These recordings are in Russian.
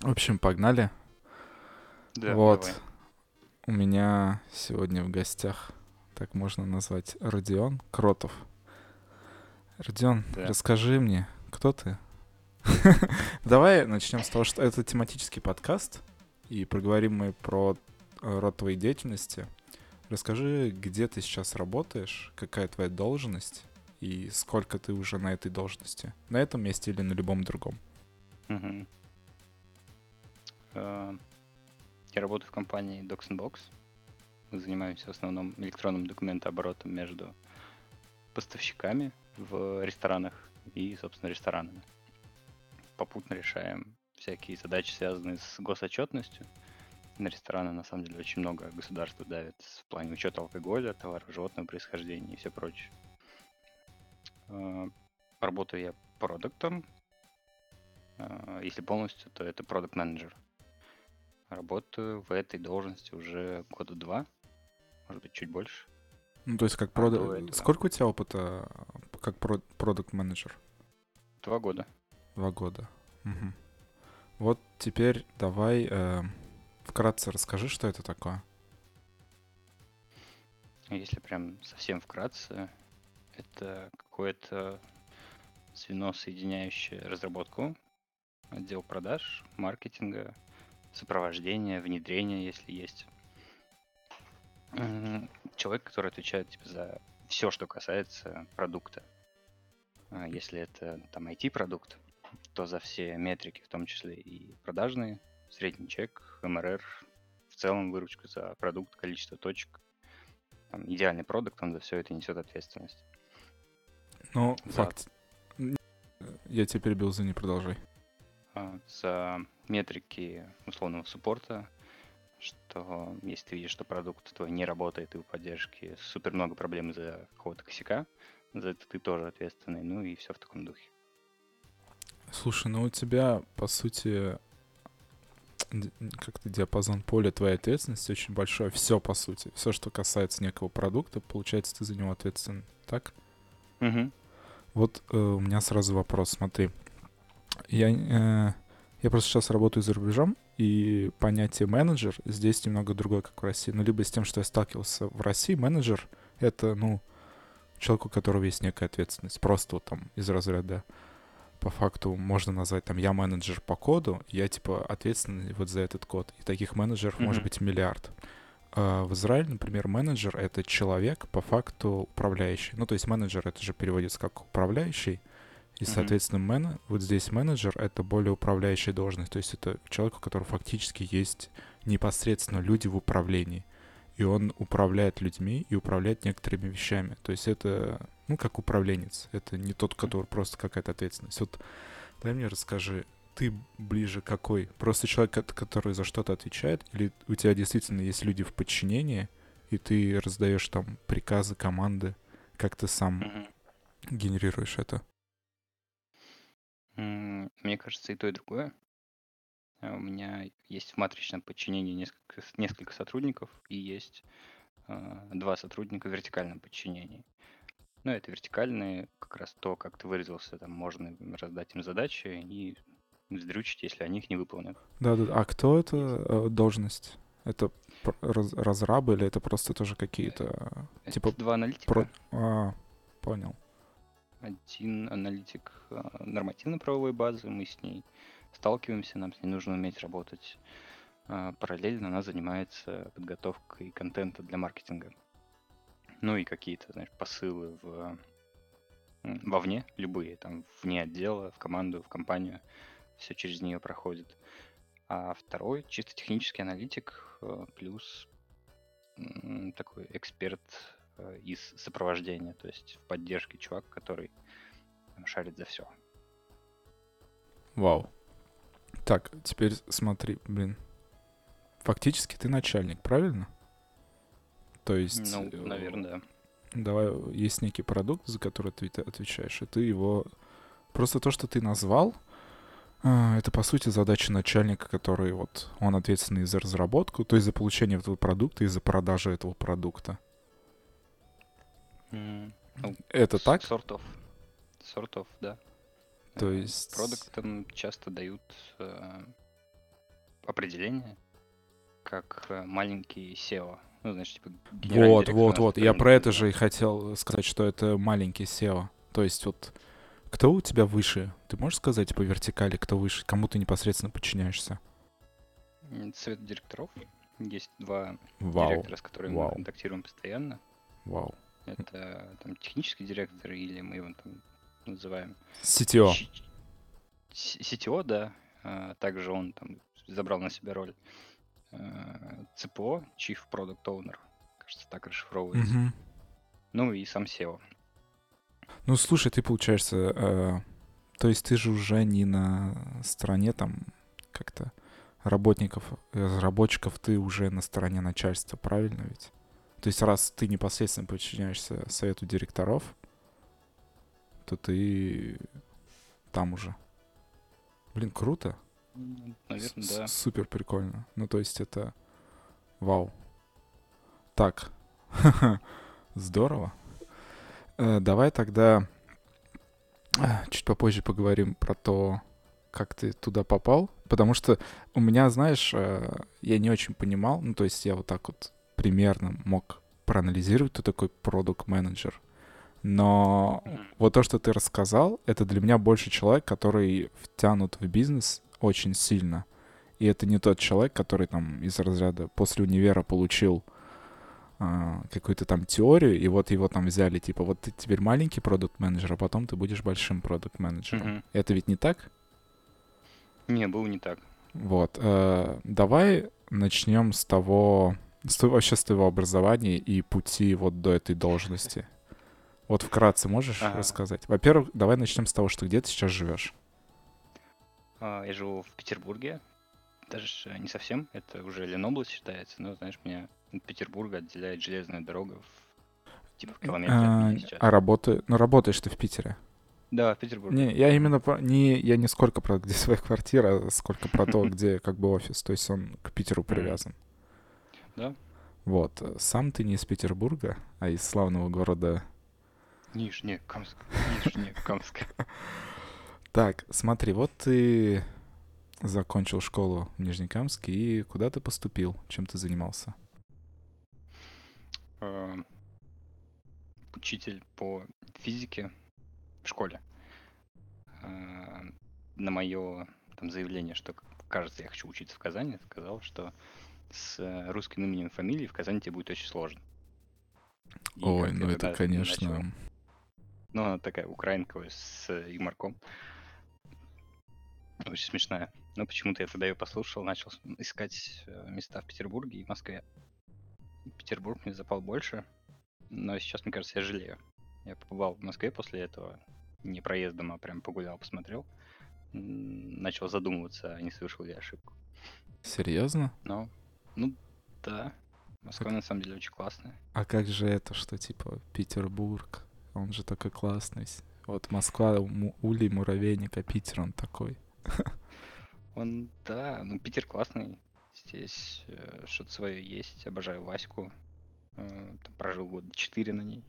В общем, погнали. Да, вот. давай. У меня сегодня в гостях, так можно назвать, Родион Кротов. Родион, Да. расскажи мне, кто ты? Давай начнем с того, что это тематический подкаст, и проговорим мы про э, род твоей деятельности. Расскажи, где ты сейчас работаешь, какая твоя должность, и сколько ты уже на этой должности. На этом месте или на любом другом. Мгм. Э, Я работаю в компании Docs and Box. Мы занимаемся в основном электронным документооборотом между поставщиками в ресторанах и, собственно, ресторанами. Попутно решаем всякие задачи, связанные с госотчетностью. На рестораны, на самом деле, очень много государства давит в плане учета алкоголя, товаров животного происхождения и все прочее. Э, Работаю я продуктом, а, Если полностью, то это продукт менеджер. Работаю в этой должности уже года два, может быть, чуть больше. Ну, то есть как А этого? Сколько у тебя опыта э, как продукт менеджер Два года. Два года. Мгм. Вот теперь давай э, вкратце расскажи, что это такое. Если прям совсем вкратце, это какое-то звено, соединяющее разработку, отдел продаж, маркетинга, сопровождения, внедрения, если есть. Человек, который отвечает типа, за все, что касается продукта. А Если это там IT-продукт, то за все метрики, в том числе и продажные, средний чек, МРР, в целом выручка за продукт, количество точек, там, идеальный продукт, он за все это несет ответственность. Ну, За- факт. Я тебя перебил, за не продолжай. А, За метрики условного суппорта, что если ты видишь, что продукт твой не работает, и у поддержки супер много проблем из-за какого-то косяка, за это ты тоже ответственный, ну и все в таком духе. Слушай, ну у тебя, по сути, как-то диапазон поля твоей ответственности очень большой. Все, по сути. Все, что касается некого продукта, получается, ты за него ответственен. Так? Мгм. Вот э, у меня сразу вопрос, смотри. Я, э, я просто сейчас работаю за рубежом, и понятие менеджер здесь немного другое, как в России. Ну, либо с тем, что я сталкивался в России, менеджер — это, ну, человек, у которого есть некая ответственность. Просто вот там из разряда по факту можно назвать там я менеджер по коду, я типа ответственный вот за этот код. И таких менеджеров может Мгм. быть миллиард. А в Израиле, например, менеджер — это человек, по факту управляющий. Ну, то есть менеджер — это же переводится как управляющий, и, соответственно, мен... вот здесь менеджер — это более управляющая должность. То есть это человек, у которого фактически есть непосредственно люди в управлении. И он управляет людьми и управляет некоторыми вещами. То есть это, ну, как управленец. Это не тот, который просто какая-то ответственность. Вот дай мне расскажи, ты ближе какой? Просто человек, кот- который за что-то отвечает? Или у тебя действительно есть люди в подчинении, и ты раздаешь там приказы, команды? Как ты сам Мгм. генерируешь это? М, Мне кажется, и то, и другое. А У меня есть в матричном подчинении несколько, с- несколько сотрудников и есть а, два сотрудника в вертикальном подчинении. Ну, это вертикальные, как раз то, как ты выразился, там можно раздать им задачи и вздрючить, если они их не выполнят. Да-да. А кто это э, должность? Это пр- раз- разрабы или это просто тоже какие-то... э, Это Типа два аналитика. про- А, понял. Один аналитик а, нормативно-правовой базы, мы с ней сталкиваемся, нам с ней нужно уметь работать. А, Параллельно она занимается подготовкой контента для маркетинга. Ну и какие-то, знаешь, посылы в, вовне, любые, там, вне отдела, в команду, в компанию, все через нее проходит. А второй чисто технический аналитик, э, плюс такой эксперт э, из сопровождения, то есть в поддержке чувак, который там шарит за все. Вау. Так, теперь смотри, блин. Фактически ты начальник, правильно? То есть... Ну, э, наверное, да. Давай, есть некий продукт, за который ты отвечаешь, и ты его... Просто то, что ты назвал, а, это, по сути, задача начальника, который вот... Он ответственный за разработку, то есть за получение этого продукта и за продажу этого продукта. Ну, Это так? Sort of, да. То Э, есть... Продуктам часто дают э, определение как э, маленький SEO. Ну, значит, типа Вот, вот, вот. Я про это же и хотел сказать, что это маленький SEO. То есть вот кто у тебя выше? Ты можешь сказать по вертикали, кто выше? Кому ты непосредственно подчиняешься? Совет директоров. Есть два Вау. директора, с которыми Вау. мы контактируем постоянно. Вау. Это там технический директор, или мы его там называем CTO. CTO, да. А, Также он там забрал на себя роль ЦПО, Chief Product Owner. Кажется, так расшифровывается. Мгм. Ну и сам SEO. Ну, слушай, ты, получается, э, то есть ты же уже не на стороне там как-то работников, разработчиков, ты уже на стороне начальства, правильно ведь? То есть раз ты непосредственно подчиняешься совету директоров, то ты там уже. Блин, круто. Наверное, С- да. Супер прикольно. Ну, то есть это... Вау. Так. Здорово. Э, Давай тогда э, чуть попозже поговорим про то, как ты туда попал. Потому что у меня, знаешь, э, я не очень понимал. Ну, то есть я вот так вот примерно мог проанализировать, кто такой продукт менеджер Но вот то, что ты рассказал, это для меня больше человек, который втянут в бизнес очень сильно. И это не тот человек, который там из разряда после универа получил а, какую-то там теорию, и вот его там взяли, типа, вот ты теперь маленький продукт менеджер а потом ты будешь большим продукт менеджером Мгм. Это ведь не так? Не, было не так. Вот. э, давай начнем с того, вообще с твоего образования и пути вот до этой должности. Вот вкратце можешь Ага. рассказать? Во-первых, давай начнем с того, что где ты сейчас живешь. А, Я живу в Петербурге. Даже не совсем, это уже Ленобласть считается, но, знаешь, меня от Петербурга отделяет железная дорога в, типа в километре от А, а работы, ну работаешь ты в Питере? Да, в Петербурге. Не, я именно про, не, я не сколько про где своя квартира, а сколько про то, где как бы офис. То есть он к Питеру привязан. Да? Вот. Сам ты не из Петербурга, а из славного города. Нижнекамск. Нижнекамск. Так, смотри, вот ты закончил школу в Нижнекамске, и куда ты поступил? Чем ты занимался? Э, Учитель по физике в школе. Э, На мое там заявление, что, кажется, я хочу учиться в Казани, сказал, что с э, русским именем и фамилией в Казани тебе будет очень сложно. И Ой, ну это, конечно... начал. Ну, она такая украинка с э, юморком. Очень смешная. Но почему-то я тогда ее послушал, начал искать э, места в Петербурге и в Москве. Петербург мне запал больше, но сейчас, мне кажется, я жалею. Я побывал в Москве после этого, не проездом, а прям погулял, посмотрел. Начал задумываться, а не совершил ли я ошибку. Серьезно? Но, ну, да, Москва на самом деле очень классная. А как же это, что типа Петербург? Он же такой классный. Вот Москва, улей, муравейник, а Питер он такой. Он, да, ну Питер классный. Здесь э, что-то свое есть. Обожаю Ваську. Э, там прожил год 4 на ней.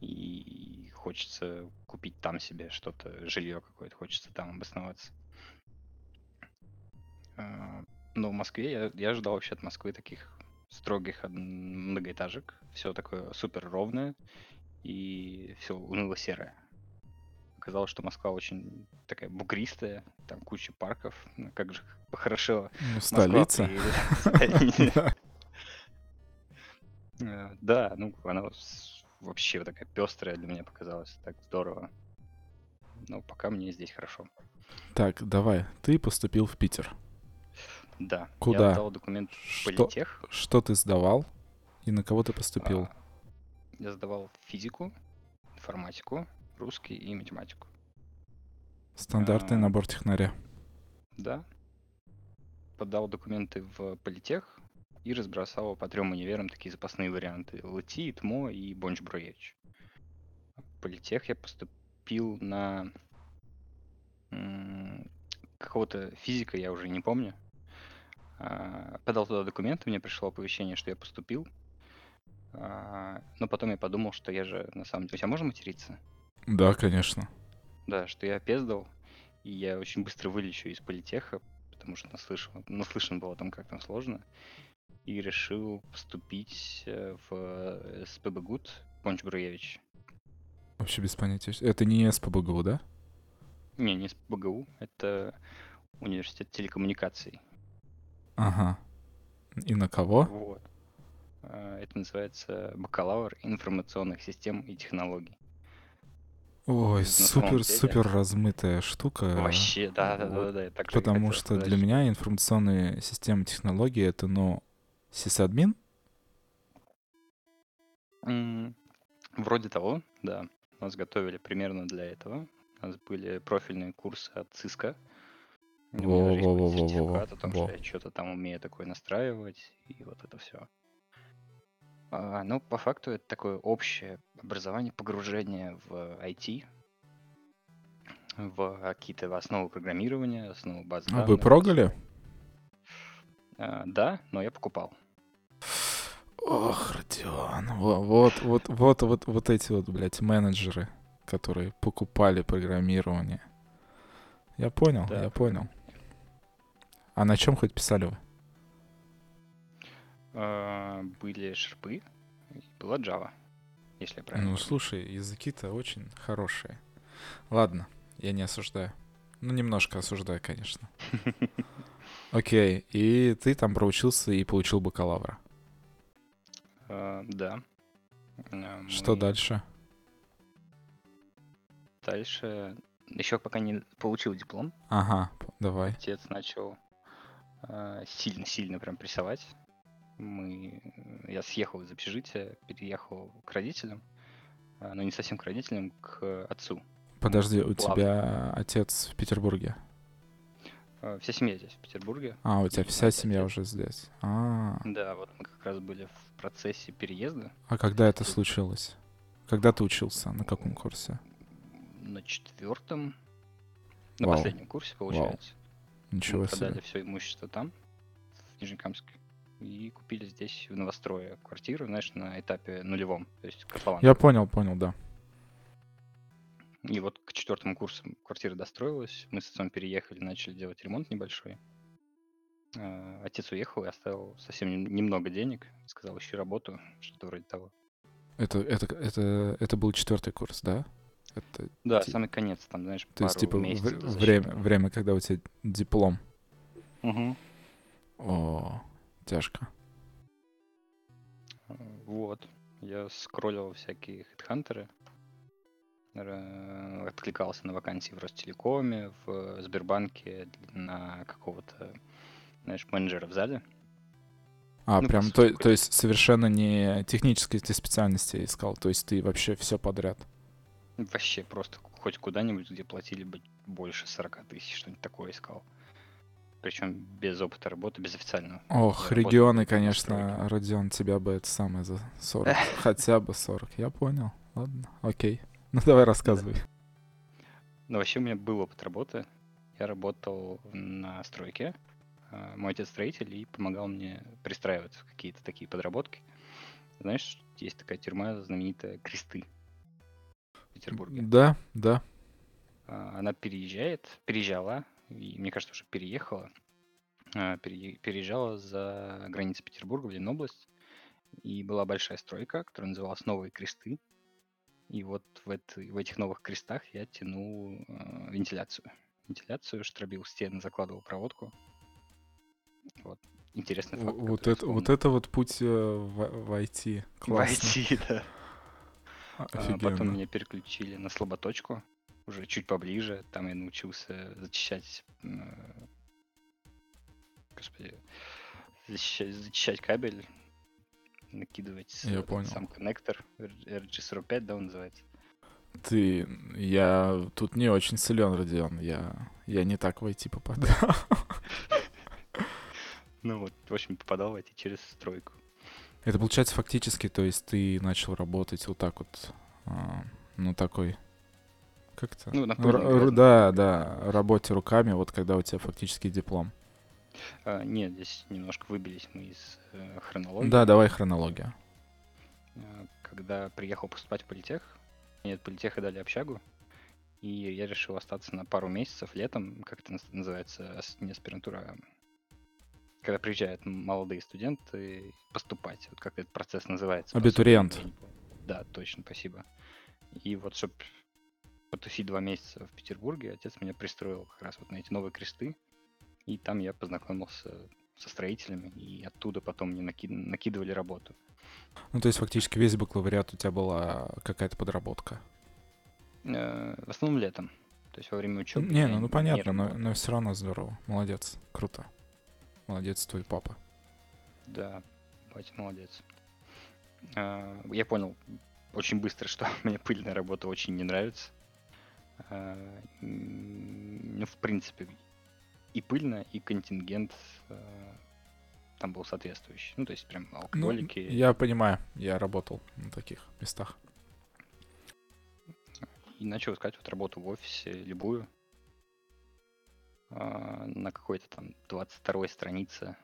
И хочется купить там себе что-то, жилье какое-то, хочется там обосноваться. Э, но в Москве я, я ожидал вообще от Москвы таких строгих многоэтажек. Все такое супер ровное и все уныло-серое. Оказалось, что Москва очень такая бугристая, там куча парков. Ну, как же хорошо Ну, столица. Да. Э, Да, ну она вообще такая пестрая для меня показалась, так здорово. Но пока мне здесь хорошо. Так, давай. Ты поступил в Питер. Да, Куда? я отдал документ в Что, политех. что ты сдавал и на кого ты поступил? а, Я сдавал физику, информатику, русский и математику. Стандартный а, набор технаря. Да. Подал документы в политех и разбросал по трем универам такие запасные варианты. ЛТИ, ТМО и Бонч-Бруевич. В политех я поступил на какого-то физика, я уже не помню. А, Подал туда документы, мне пришло оповещение, что я поступил. А, Но потом я подумал, что я же на самом деле... У тебя можно материться? Да, конечно. Да, что я опездал, и я очень быстро вылечу из политеха, потому что наслышан, наслышан был о том, как там сложно, и решил поступить э, в э, СПБГУТ Понч Бруевич. Вообще без понятия. Это не СПБГУ, да? Не, не СПБГУ, это университет телекоммуникаций. Ага. И на кого? Вот. А, Это называется бакалавр информационных систем и технологий. Ой, На самом деле. супер, супер размытая штука. Вообще, да, да, да, да, так и Потому что сказать, для меня информационные системы технологии это, ну, сисадмин, М, Вроде того, да. Нас готовили примерно для этого. У нас были профильные курсы от Cisco. У даже есть Во-во-во-во-во-во. сертификат о том, что я что-то там умею такое настраивать, и вот это все. ну, по факту это такое общее образование, погружение в IT, в какие-то основы программирования, основы баз А вы прогали? А, да, но я покупал. Ох, Родион, во- вот, вот, вот, вот, вот эти вот, блядь, менеджеры, которые покупали программирование. Я понял, Да. я понял. А на чем хоть писали вы? А, были шерпы, была Java, если я правильно Ну, слушай, языки-то очень хорошие. Ладно, я не осуждаю. Ну, немножко осуждаю, конечно. Окей, и ты там проучился и получил бакалавра. А, да. А, Что дальше? Дальше, еще пока не получил диплом, Ага, давай. отец начал сильно-сильно прям прессовать. Мы, я съехал из общежития, переехал к родителям, а, но не совсем к родителям, к отцу. Подожди, у плавно. тебя отец в Петербурге? А, Вся семья здесь, в Петербурге. А, у тебя И вся семья отец. уже здесь. А, Да, вот мы как раз были в процессе переезда а когда это случилось? Когда ты учился? На каком курсе? на четвертом, на Вау. последнем курсе, получается. Ничего мы продали себе. все имущество там, в Нижнекамске, и купили здесь в новострое квартиру, знаешь, на этапе нулевом, то есть котлован. Я понял, понял, да. И вот к четвертому курсу квартира достроилась, мы с отцом переехали, начали делать ремонт небольшой. А, Отец уехал и оставил совсем нем- немного денег, сказал, ищи работу, что-то вроде того. Это, это, это, это был четвертый курс, да? Это, Да, Ти- самый конец, там, знаешь, то есть, типа, месяцев защиты. время, время, когда у тебя диплом. Мгм. О, тяжко. А, Вот. Я скроллил всякие хедхантеры, откликался на вакансии в Ростелекоме, в Сбербанке на какого-то, знаешь, менеджера в зале. А, Ну, прям, то, то есть совершенно не технические ты специальности искал, то есть ты вообще все подряд. Вообще просто хоть куда-нибудь, где платили бы больше 40 тысяч, что-нибудь такое искал. Причем без опыта работы, без официального. Ох, регионы, конечно, Родион, тебя бы это самое за 40, хотя бы 40. Я понял, ладно, окей. Ну давай рассказывай. Но вообще у меня был опыт работы. Я работал на стройке. А, Мой отец строитель и помогал мне пристраиваться в какие-то такие подработки. Знаешь, есть такая тюрьма знаменитая Кресты Петербурге. Да, да. А, Она переезжает, переезжала, и мне кажется, уже переехала. а, перее- Переезжала за границы Петербурга в Ленобласть. И была большая стройка, которая называлась Новые Кресты. И вот в, этой- в этих новых крестах я тянул э, вентиляцию. Вентиляцию, штробил стены, закладывал проводку. Вот. Интересный В- факт. Вот это, вот это вот путь э, в, в IT. В Классно. IT, да. А, Офигенно. Потом меня переключили на слаботочку, уже чуть поближе. Там я научился зачищать... э, Господи. Зачищать, зачищать кабель, накидывать Я понял. сам коннектор, RG45, да, он называется. Ты, я тут не очень силен, Родион. Я, я не так в IT попадаю. Ну вот, в общем, попадал в эти через стройку. Это получается фактически, то есть ты начал работать вот так вот, ну такой, как это? Ну, на да, да, работе руками, вот когда у тебя фактически диплом. А, нет, здесь немножко выбились мы из э, хронологии. Да, давай хронология. А, Когда приехал поступать в политех, мне от политеха дали общагу, И я решил остаться на пару месяцев летом, как это наз- называется, не аспирантура, а когда приезжают молодые студенты поступать. Вот как этот процесс называется. Абитуриент. Да, точно, спасибо. И вот, чтобы потусить два месяца в Петербурге, отец меня пристроил как раз вот на эти новые кресты. И там я познакомился со строителями, и оттуда потом мне наки- накидывали работу. Ну, то есть фактически весь бакалавриат у тебя была какая-то подработка. Э, В основном летом. То есть во время учебы. не, ну, ну понятно, но, но все равно здорово. Молодец, круто. Молодец твой папа. Да, батя молодец. А, Я понял очень быстро, что мне пыльная работа очень не нравится. А, Ну, в принципе, и пыльно, и контингент а, там был соответствующий. Ну, то есть прям Ну, алкоголики. я понимаю, я работал на таких местах. И начал искать вот работу в офисе, любую. А, На какой-то там 22 странице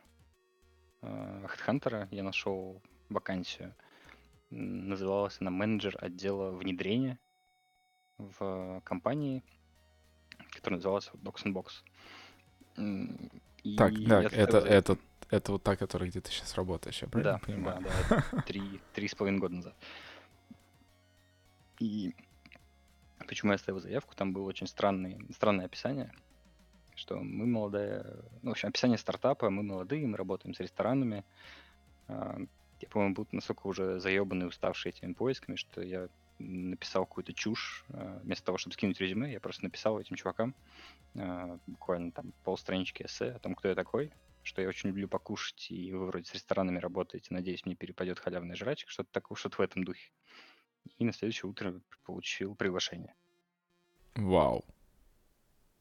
а, HeadHunter я нашел вакансию. Называлась она менеджер отдела внедрения в компании, которая называлась Docs and Box. И Так, так, это, это, это вот та, которая где ты сейчас работаешь, я правильно Да, понимаю? да, да, три, три с половиной года назад. И почему я оставил заявку, там было очень странный, странное описание, что мы молодая, ну, в общем, описание стартапа, мы молодые, мы работаем с ресторанами. А, Я, по-моему, был настолько уже заебанный, уставший этими поисками, что я написал какую-то чушь. а, Вместо того, чтобы скинуть резюме, я просто написал этим чувакам а, буквально там полстранички эссе о том, кто я такой, что я очень люблю покушать, и вы вроде с ресторанами работаете, надеюсь, мне перепадет халявная жрачка, что-то такое, что-то в этом духе. И на следующее утро получил приглашение. Вау.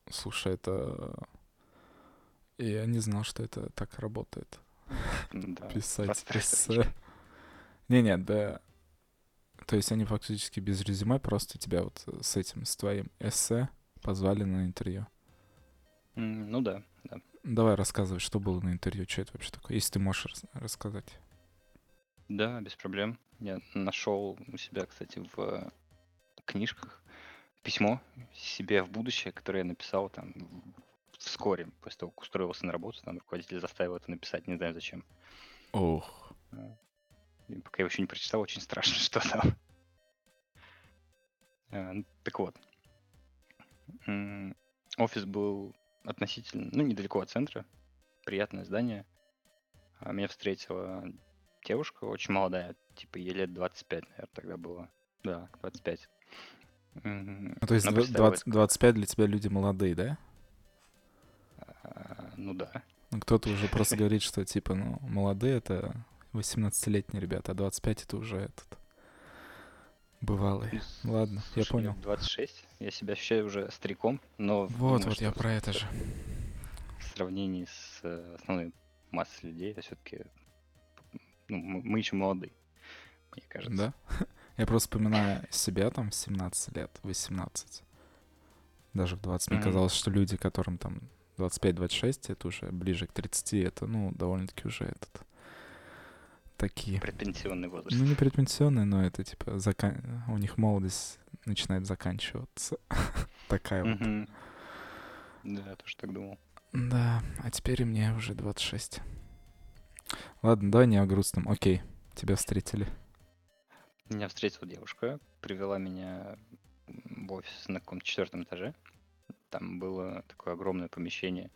Слушай, это... Я не знал, что это так работает. Да, Писать 22 эссе. Не-не, да. То есть они фактически без резюме просто тебя вот с этим, с твоим эссе позвали на интервью. Ну да, да. Давай рассказывай, что было на интервью, что это вообще такое, если ты можешь рас- рассказать. Да, без проблем. Я нашел у себя, кстати, в книжках письмо себе в будущее, которое я написал там вскоре, после того, как устроился на работу, там руководитель заставил это написать, не знаю зачем. Ох. И пока я еще не прочитал, очень страшно, что там. А, ну, Так вот. Офис был относительно, ну, недалеко от центра. Приятное здание. А Меня встретила девушка очень молодая, типа ей лет 25, наверное, тогда было. Да, 25. Ну, то есть представилась 20 25 для тебя люди молодые, да? А, Ну да. Ну, кто-то уже просто говорит, что, типа, ну, молодые — это 18-летние ребята, а 25 — это уже этот... Бывалые. Ну, с- Ладно, я слушай, понял. 26. Я себя ощущаю уже стариком, но Вот, думаю, вот, я про это же. в сравнении с э, основной массой людей, я все-таки, ну, мы, мы еще молодые, мне кажется. Да? Я просто вспоминаю себя там в 17 лет, 18. Даже в 20 мне Мгм. казалось, что люди, которым там 25-26, это уже ближе к 30, это, ну, довольно-таки уже этот... Такие. Предпенсионный возраст. Ну, не предпенсионные, но это, типа, закан... у них молодость начинает заканчиваться. Такая вот. Да, я тоже так думал. Да, а теперь мне уже 26. Ладно, давай не о грустном. Окей, тебя встретили. Меня встретила девушка, привела меня в офис на каком-то четвертом этаже. Там было такое огромное помещение.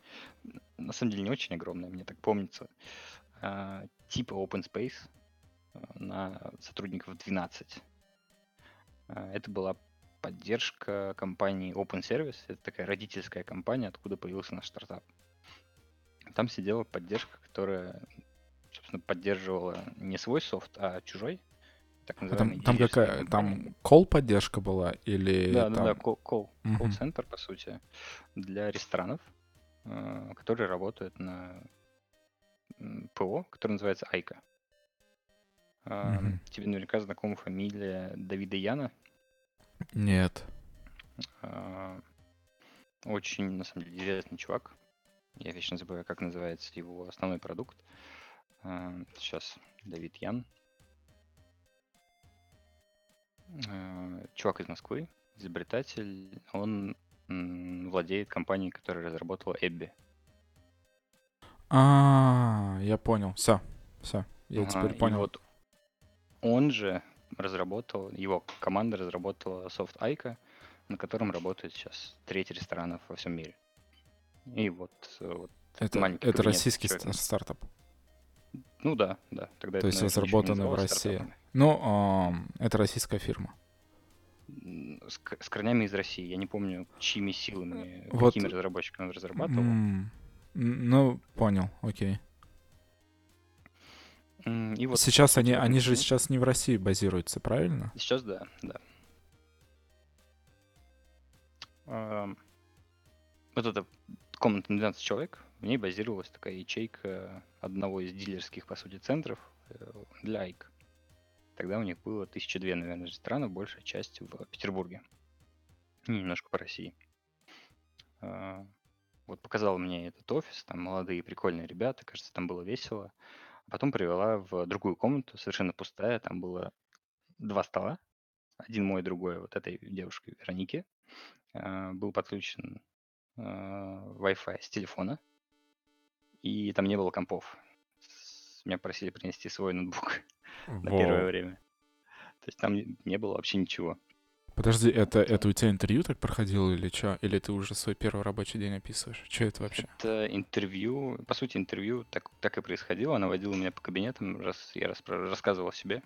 На самом деле не очень огромное, мне так помнится. А, типа open space а, на сотрудников 12. А, Это была поддержка компании Open Service. Это такая родительская компания, откуда появился наш стартап. Там сидела поддержка, которая, собственно, поддерживала не свой софт, а чужой. Так А там, там какая, там кол-поддержка была или Да, да, там... да, кол, кол, Мгм. колл-центр, по сути, для ресторанов, э, которые работают на ПО, который называется Айка. А, Мгм. Тебе наверняка знакома фамилия Давида Яна. Нет. А, Очень, на самом деле, известный чувак. Я вечно забываю, как называется его основной продукт. Сейчас, Давид Ян. А, Чувак из Москвы. изобретатель, он владеет компанией, которая разработала Эбби. А, я понял. Все, все. Я теперь понял. вот он же разработал, его команда разработала софт Айка, на котором работает сейчас треть ресторанов во всем мире. И вот, э, вот Это, маленький это российский человека. ста- стартап. Ну да, да. Тогда То это, есть наверное, разработанный в России. Ну, это российская фирма. С, с корнями из России. Я не помню, чьими силами, Вот. какими разработчиками он разрабатывал. М, Ну, понял, окей. М, И вот Сейчас они, они же сейчас не в России базируются, правильно? Сейчас да, да. Ам, Вот эта комната на 12 человек, в ней базировалась такая ячейка одного из дилерских, по сути, центров э, для Айк. Тогда у них было тысяча две, наверное, ресторанов, большая часть в Петербурге. И немножко по России. А, Вот показала мне этот офис, там молодые прикольные ребята, кажется, там было весело. Потом привела в другую комнату, совершенно пустая, там было два стола, один мой, другой вот этой девушки Вероники, а, был подключен а, Wi-Fi с телефона, и там не было компов. Меня просили принести свой ноутбук на первое время. То есть там не было вообще ничего. Подожди, это, это у тебя интервью так проходило или что? Или ты уже свой первый рабочий день описываешь? Что это вообще? Это интервью, по сути, интервью так, так и происходило. Она водила меня по кабинетам, раз я распро- рассказывал о себе.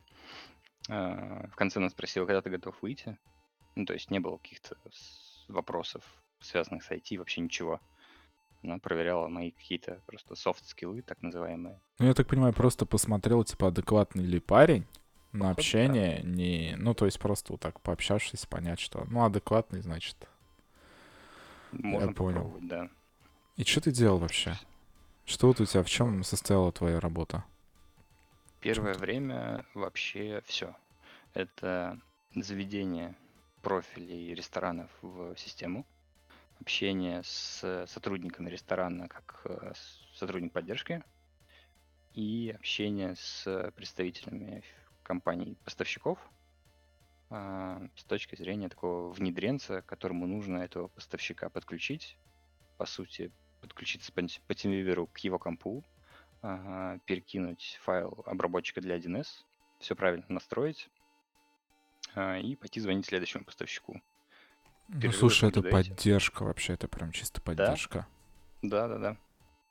А, В конце она спросила, когда ты готов выйти. Ну, то есть не было каких-то вопросов, связанных с IT, вообще ничего. Она проверяла мои какие-то просто софт-скиллы, так называемые. Ну, я так понимаю, просто посмотрел, типа, адекватный ли парень на Походу, да. общение, не... Ну, то есть просто вот так пообщавшись, понять, что, ну, адекватный, значит. Можно понял. попробовать, да. И что ты делал вообще? Что вот у тебя, в чем состояла твоя работа? Первое время вообще все. Это заведение профилей ресторанов в систему, общение с сотрудниками ресторана как э, сотрудник поддержки и общение с представителями компаний поставщиков а, с точки зрения такого внедренца, которому нужно этого поставщика подключить, по сути, подключиться по, TeamViewer к его компу, ага, перекинуть файл обработчика для 1С, все правильно настроить а, и пойти звонить следующему поставщику. Ну, слушай, это поддержка вообще, это прям чисто поддержка. Да-да-да.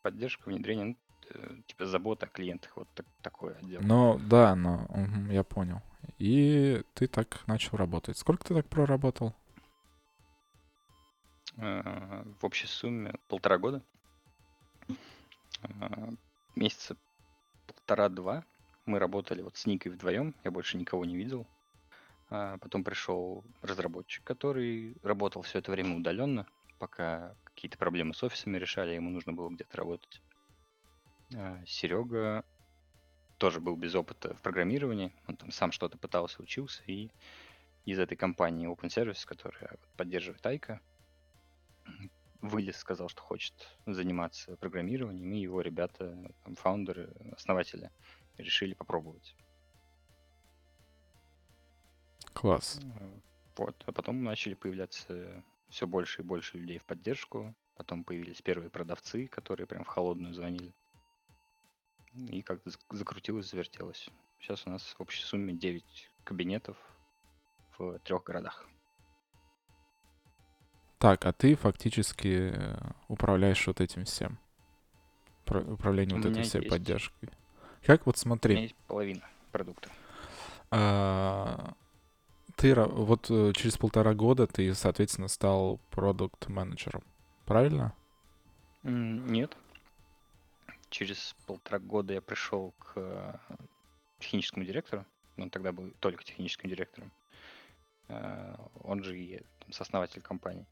Поддержка, внедрение, ну, э, типа забота о клиентах, вот так- такой отдел. Ну, да, но мгм, я понял. И ты так начал работать. Сколько ты так проработал? А, В общей сумме полтора года. А, Месяца полтора-два мы работали вот с Никой вдвоем, я больше никого не видел. А Потом пришел разработчик, который работал все это время удаленно, пока какие-то проблемы с офисами решали, ему нужно было где-то работать. Серега тоже был без опыта в программировании, он там сам что-то пытался, учился, и из этой компании Open Service, которая поддерживает Айка, вылез, сказал, что хочет заниматься программированием, и его ребята, там, фаундеры, основатели, решили попробовать. Класс. Вот. А потом начали появляться все больше и больше людей в поддержку. Потом появились первые продавцы, которые прям в холодную звонили. И как-то зак- закрутилось, завертелось. Сейчас у нас в общей сумме 9 кабинетов в трех городах. Так, а ты фактически э, управляешь вот этим всем. Про- управление У вот этой всей есть. поддержкой. Как вот У смотри, меня есть половина продукта. а, ты вот э, через полтора года ты, соответственно, стал продукт-менеджером, правильно? Нет. Через полтора года я пришел к э, техническому директору. Он тогда был только техническим директором. Э, Он же и сооснователь компании.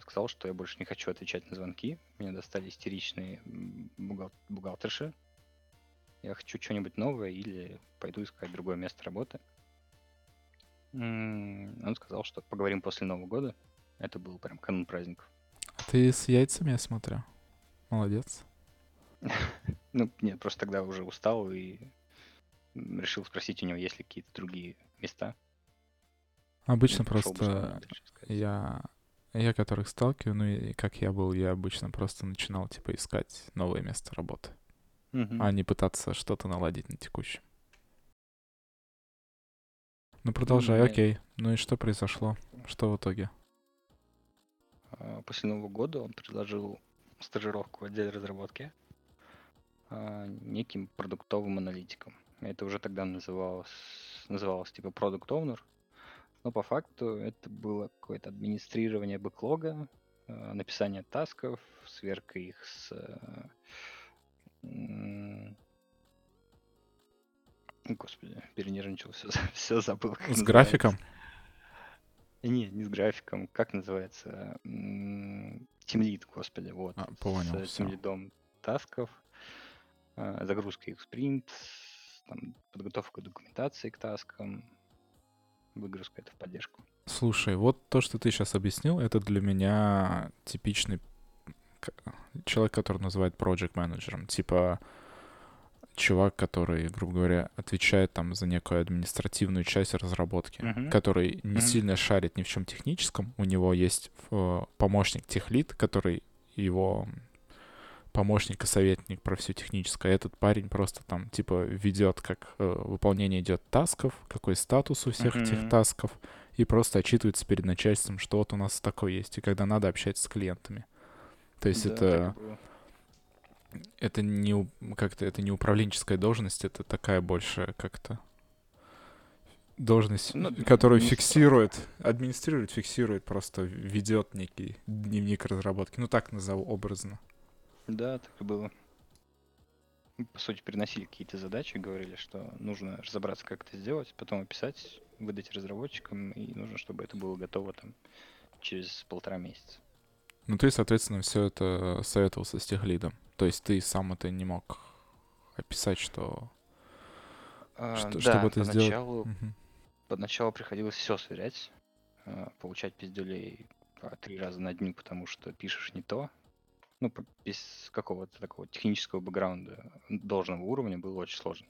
Сказал, что я больше не хочу отвечать на звонки. Меня достали истеричные бухгал- бухгалтерши. Я хочу что-нибудь новое или пойду искать другое место работы. М, Он сказал, что поговорим после Нового года. Это был прям канун праздников. А Ты с яйцами, я смотрю. Молодец. Ну, нет, просто тогда уже устал и м, решил спросить у него, есть ли какие-то другие места. Обычно бы просто сказать. я, я которых сталкиваю, ну и как я был, я обычно просто начинал, типа, искать новое место работы, Мгм. а не пытаться что-то наладить на текущем. Ну, продолжай, мне- окей. Ну и что произошло? Что в итоге? А, После Нового года он предложил стажировку в отделе разработки а, неким продуктовым аналитиком. Это уже тогда называлось, называлось типа Product Owner, но по факту это было какое-то администрирование бэклога, а, написание тасков, сверка их с... Господи, перенервничал, все, все забыл. С называется. графиком? Не, не с графиком. Как называется? Тимлид, господи, вот. А, понял, С тимлидом тасков, а, загрузка их в спринт, там, подготовка документации к таскам, выгрузка это в поддержку. Слушай, вот то, что ты сейчас объяснил, это для меня типичный человек, который называет project менеджером. Типа чувак, который, грубо говоря, отвечает там за некую административную часть разработки, Мгм. который не Мгм. сильно шарит ни в чем техническом. У него есть э, помощник техлит, который его помощник и советник про все техническое. Этот парень просто там типа ведет, как э, выполнение идет тасков, какой статус у всех этих Мгм. тасков, и просто отчитывается перед начальством, что вот у нас такое есть, и когда надо общаться с клиентами. То есть Да, это. Это не как-то это не управленческая должность, это такая больше как-то должность, Ну, которую не фиксирует, администрирует, фиксирует, просто ведет некий дневник разработки. Ну так назову образно. Да, так и было. По сути, переносили какие-то задачи, говорили, что нужно разобраться, как это сделать, потом описать, выдать разработчикам, и нужно, чтобы это было готово там через полтора месяца. Ну ты, соответственно, все это советовался с техлидом. То есть ты сам это не мог описать, что, А, что да, чтобы это сделать. поначалу, Мгм. поначалу приходилось все сверять, а, получать пиздюлей по три раза на дню, потому что пишешь не то. Ну, без какого-то такого технического бэкграунда должного уровня было очень сложно.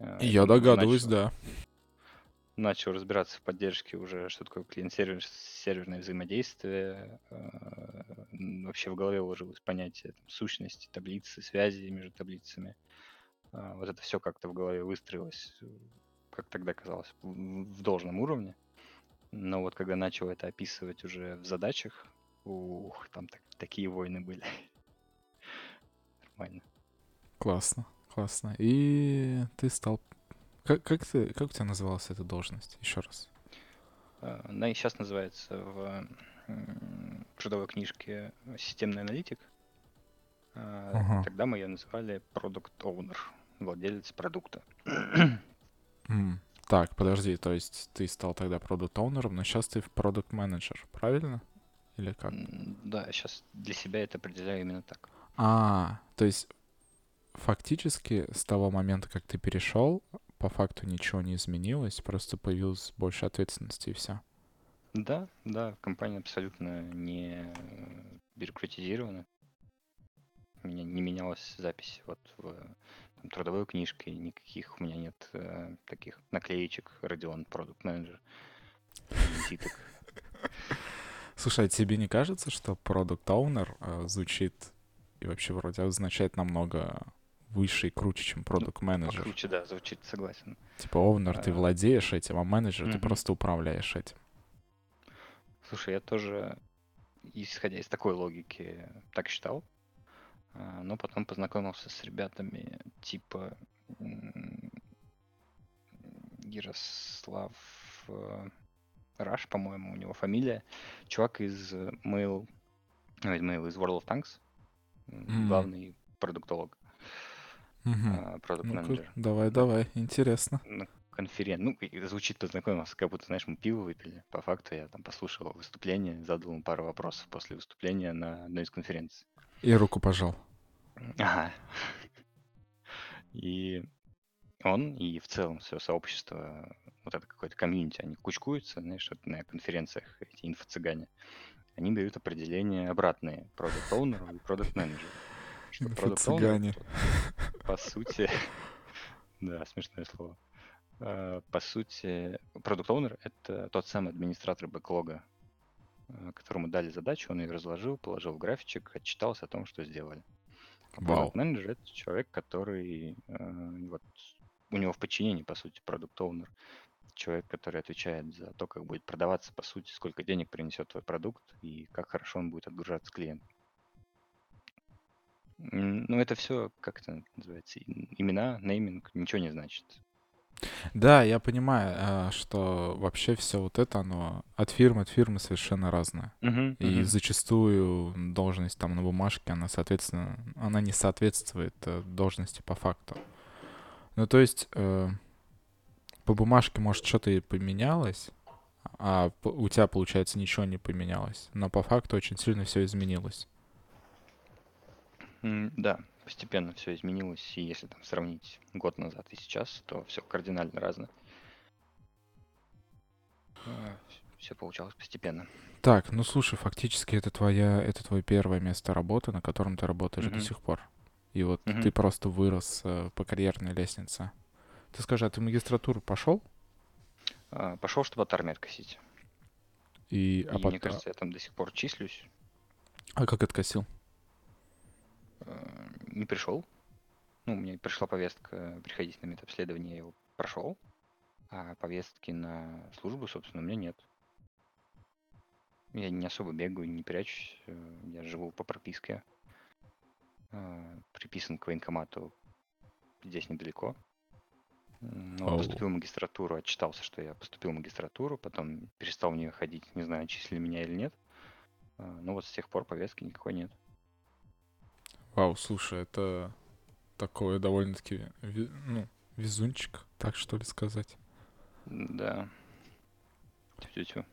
А, Я н- догадываюсь, начал- да. Начал разбираться в поддержке уже, что такое клиент-сервер, серверное взаимодействие. э, Вообще в голове уложилось понятие там, сущности, таблицы, связи между таблицами. А, Вот это все как-то в голове выстроилось, как тогда казалось, в должном уровне. Но вот когда начал это описывать уже в задачах, ух, там так- такие войны были. Нормально. Классно, классно. И ты стал... Как, как, ты, как у тебя называлась эта должность? Еще раз. А, Она и сейчас называется в трудовой книжке системный аналитик. А, Ага. Тогда мы ее называли Product Owner, владелец продукта. М, Так, подожди, то есть ты стал тогда продукт оунером но сейчас ты продукт менеджер правильно? Или как? Да, сейчас для себя это определяю именно так. А, то есть фактически с того момента, как ты перешел, по факту ничего не изменилось, просто появилось больше ответственности и все. Да, да, компания абсолютно не э, бюрократизирована. У меня не менялась запись вот в там, трудовой книжке, никаких у меня нет э, таких наклеечек Родион Manager, визиток. Слушай, а тебе не кажется, что продукт оунер звучит и вообще вроде означает намного выше и круче, чем продукт менеджер? Покруче, да, звучит, согласен. Типа оунер ты А. владеешь этим, а менеджер ты просто управляешь этим. Слушай, я тоже, исходя из такой логики, так считал, а, но потом познакомился с ребятами типа Ярослав э, Раш, по-моему, у него фамилия. Чувак из Mail, ну, из Mail, из World of Tanks, главный продуктолог, Мгм. продукт Ну-ка, менеджер давай, давай, интересно. на конференции. Ну, звучит познакомился, как будто, знаешь, мы пиво выпили. По факту я там послушал выступление, задал ему пару вопросов после выступления на одной из конференций. И руку пожал. Ага. И он, и в целом все сообщество, вот это какое-то комьюнити, они кучкуются, знаешь, вот на конференциях, эти инфо-цыгане. Они дают определение обратные продукт оунеру и продукт менеджеру. Что продукт Инфо-цыгане. по сути, да, смешное слово. Э, По сути, продукт оунер это тот самый администратор бэклога, э, которому дали задачу, он ее разложил, положил в графичек, отчитался о том, что сделали. А продукт менеджер это человек, который э, вот у него в подчинении, по сути, продукт оунер человек, который отвечает за то, как будет продаваться, по сути, сколько денег принесет твой продукт и как хорошо он будет отгружаться клиенту. М, Ну, это все, как это называется, и- имена, нейминг, ничего не значит. Да, я понимаю, а, что вообще все вот это, оно от фирмы от фирмы совершенно разное. Мгм, И мгм. зачастую должность там на бумажке, она, соответственно, она не соответствует э, должности по факту. Ну, то есть э, по бумажке, может, что-то и поменялось, а п- у тебя, получается, ничего не поменялось. Но по факту очень сильно все изменилось. М, Да, постепенно все изменилось, и если там сравнить год назад и сейчас, то все кардинально разное. Все получалось постепенно. Так, ну слушай, фактически это твоя, это твое первое место работы, на котором ты работаешь до Мгм. сих пор. И вот Мгм. ты просто вырос э, по карьерной лестнице. Ты скажи, а ты в магистратуру пошел? А, Пошел, чтобы от армии откосить. И, а, И пот- мне кажется, я там до сих пор числюсь. а как откосил? Э, Не пришел. Ну, мне пришла повестка приходить на медобследование, я его прошел. А повестки на службу, собственно, у меня нет. Я не особо бегаю, не прячусь. э, Я живу по прописке. э, Приписан к военкомату здесь недалеко. М, Ну, Ау. поступил в магистратуру, отчитался, что я поступил в магистратуру, потом перестал в нее ходить, не знаю, числили меня или нет. Ну вот с тех пор повестки никакой нет. Вау, слушай, это такое довольно-таки, ну, везунчик, так что ли сказать. Да. Тю-тю-тю.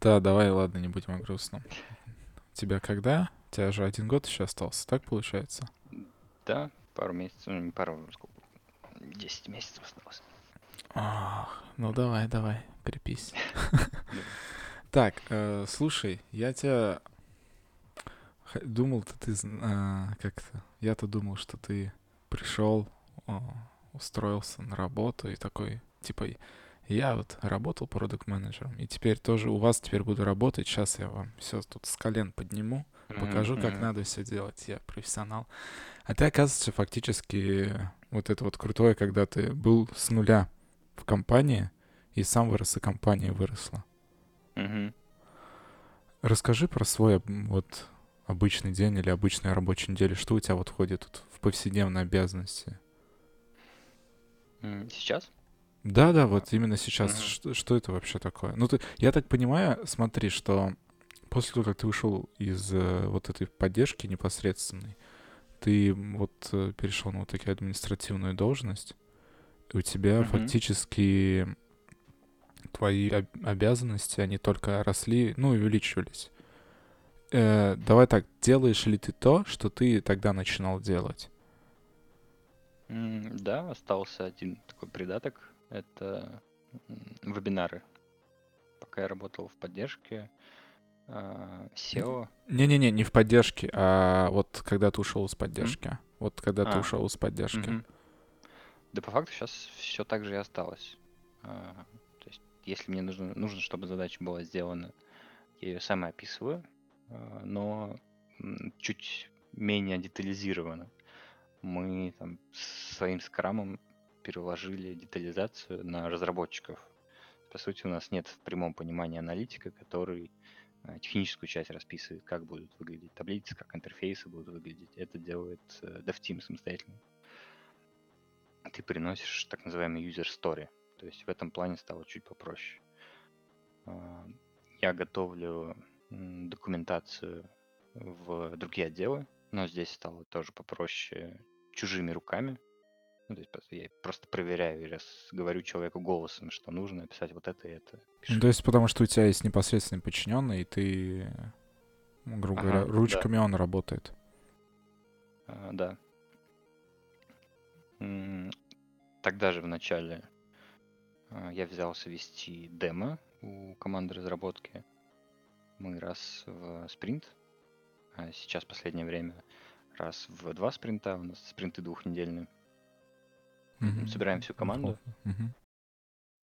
Да, давай, ладно, не будем о грустном. У тебя когда? У тебя же один год еще остался, так получается? Да, пару месяцев, ну не пару, сколько, 10 месяцев осталось. Ах, ну давай, давай, крепись. Так, э, слушай, я тебя х- думал, что ты а, как-то, я-то думал, что ты пришел, о, устроился на работу и такой, типа, я вот работал продукт менеджером и теперь тоже у вас теперь буду работать. Сейчас я вам все тут с колен подниму, покажу, как Мгм, надо все делать. Я профессионал. А ты, оказывается, фактически вот это вот крутое, когда ты был с нуля в компании, и сам вырос, и компания выросла. мгм. Расскажи про свой вот обычный день или обычную рабочую неделю. Что у тебя вот входит тут в повседневные обязанности? Сейчас? Да-да, вот именно сейчас. Мгм. Что, что это вообще такое? Ну, ты, я так понимаю, смотри, что после того, как ты ушел из э, вот этой поддержки непосредственной, ты вот э, перешел на вот такую административную должность, и у тебя Мгм. фактически твои об- обязанности, они только росли, ну, и увеличивались. Э, давай так, делаешь ли ты то, что ты тогда начинал делать? Да, остался один такой придаток. Это вебинары. Пока я работал в поддержке, а, SEO. Не-не-не, не в поддержке, а вот когда ты ушел из поддержки. Вот когда ты А. ушел из поддержки. Мгм. Да по факту сейчас все так же и осталось. А, То есть, если мне нужно, нужно, чтобы задача была сделана, я ее сам описываю, а, но м, чуть менее детализированно. Мы там своим скрамом переложили детализацию на разработчиков. По сути, у нас нет в прямом понимании аналитика, который а, техническую часть расписывает, как будут выглядеть таблицы, как интерфейсы будут выглядеть. Это делает э, DevTeam самостоятельно ты приносишь так называемый user story. То есть в этом плане стало чуть попроще. А, Я готовлю документацию в другие отделы, но здесь стало тоже попроще чужими руками. Ну, то есть я просто проверяю раз говорю человеку голосом, что нужно написать вот это и это. Пишу. Ну, то есть потому что у тебя есть непосредственный подчиненный, и ты, грубо Ага, говоря, да. ручками он работает. А, да. Тогда же в начале а, я взялся вести демо у команды разработки. Мы раз в спринт, а сейчас последнее время раз в два спринта, у нас спринты двухнедельные. Мгм. собираем всю команду. Мгм.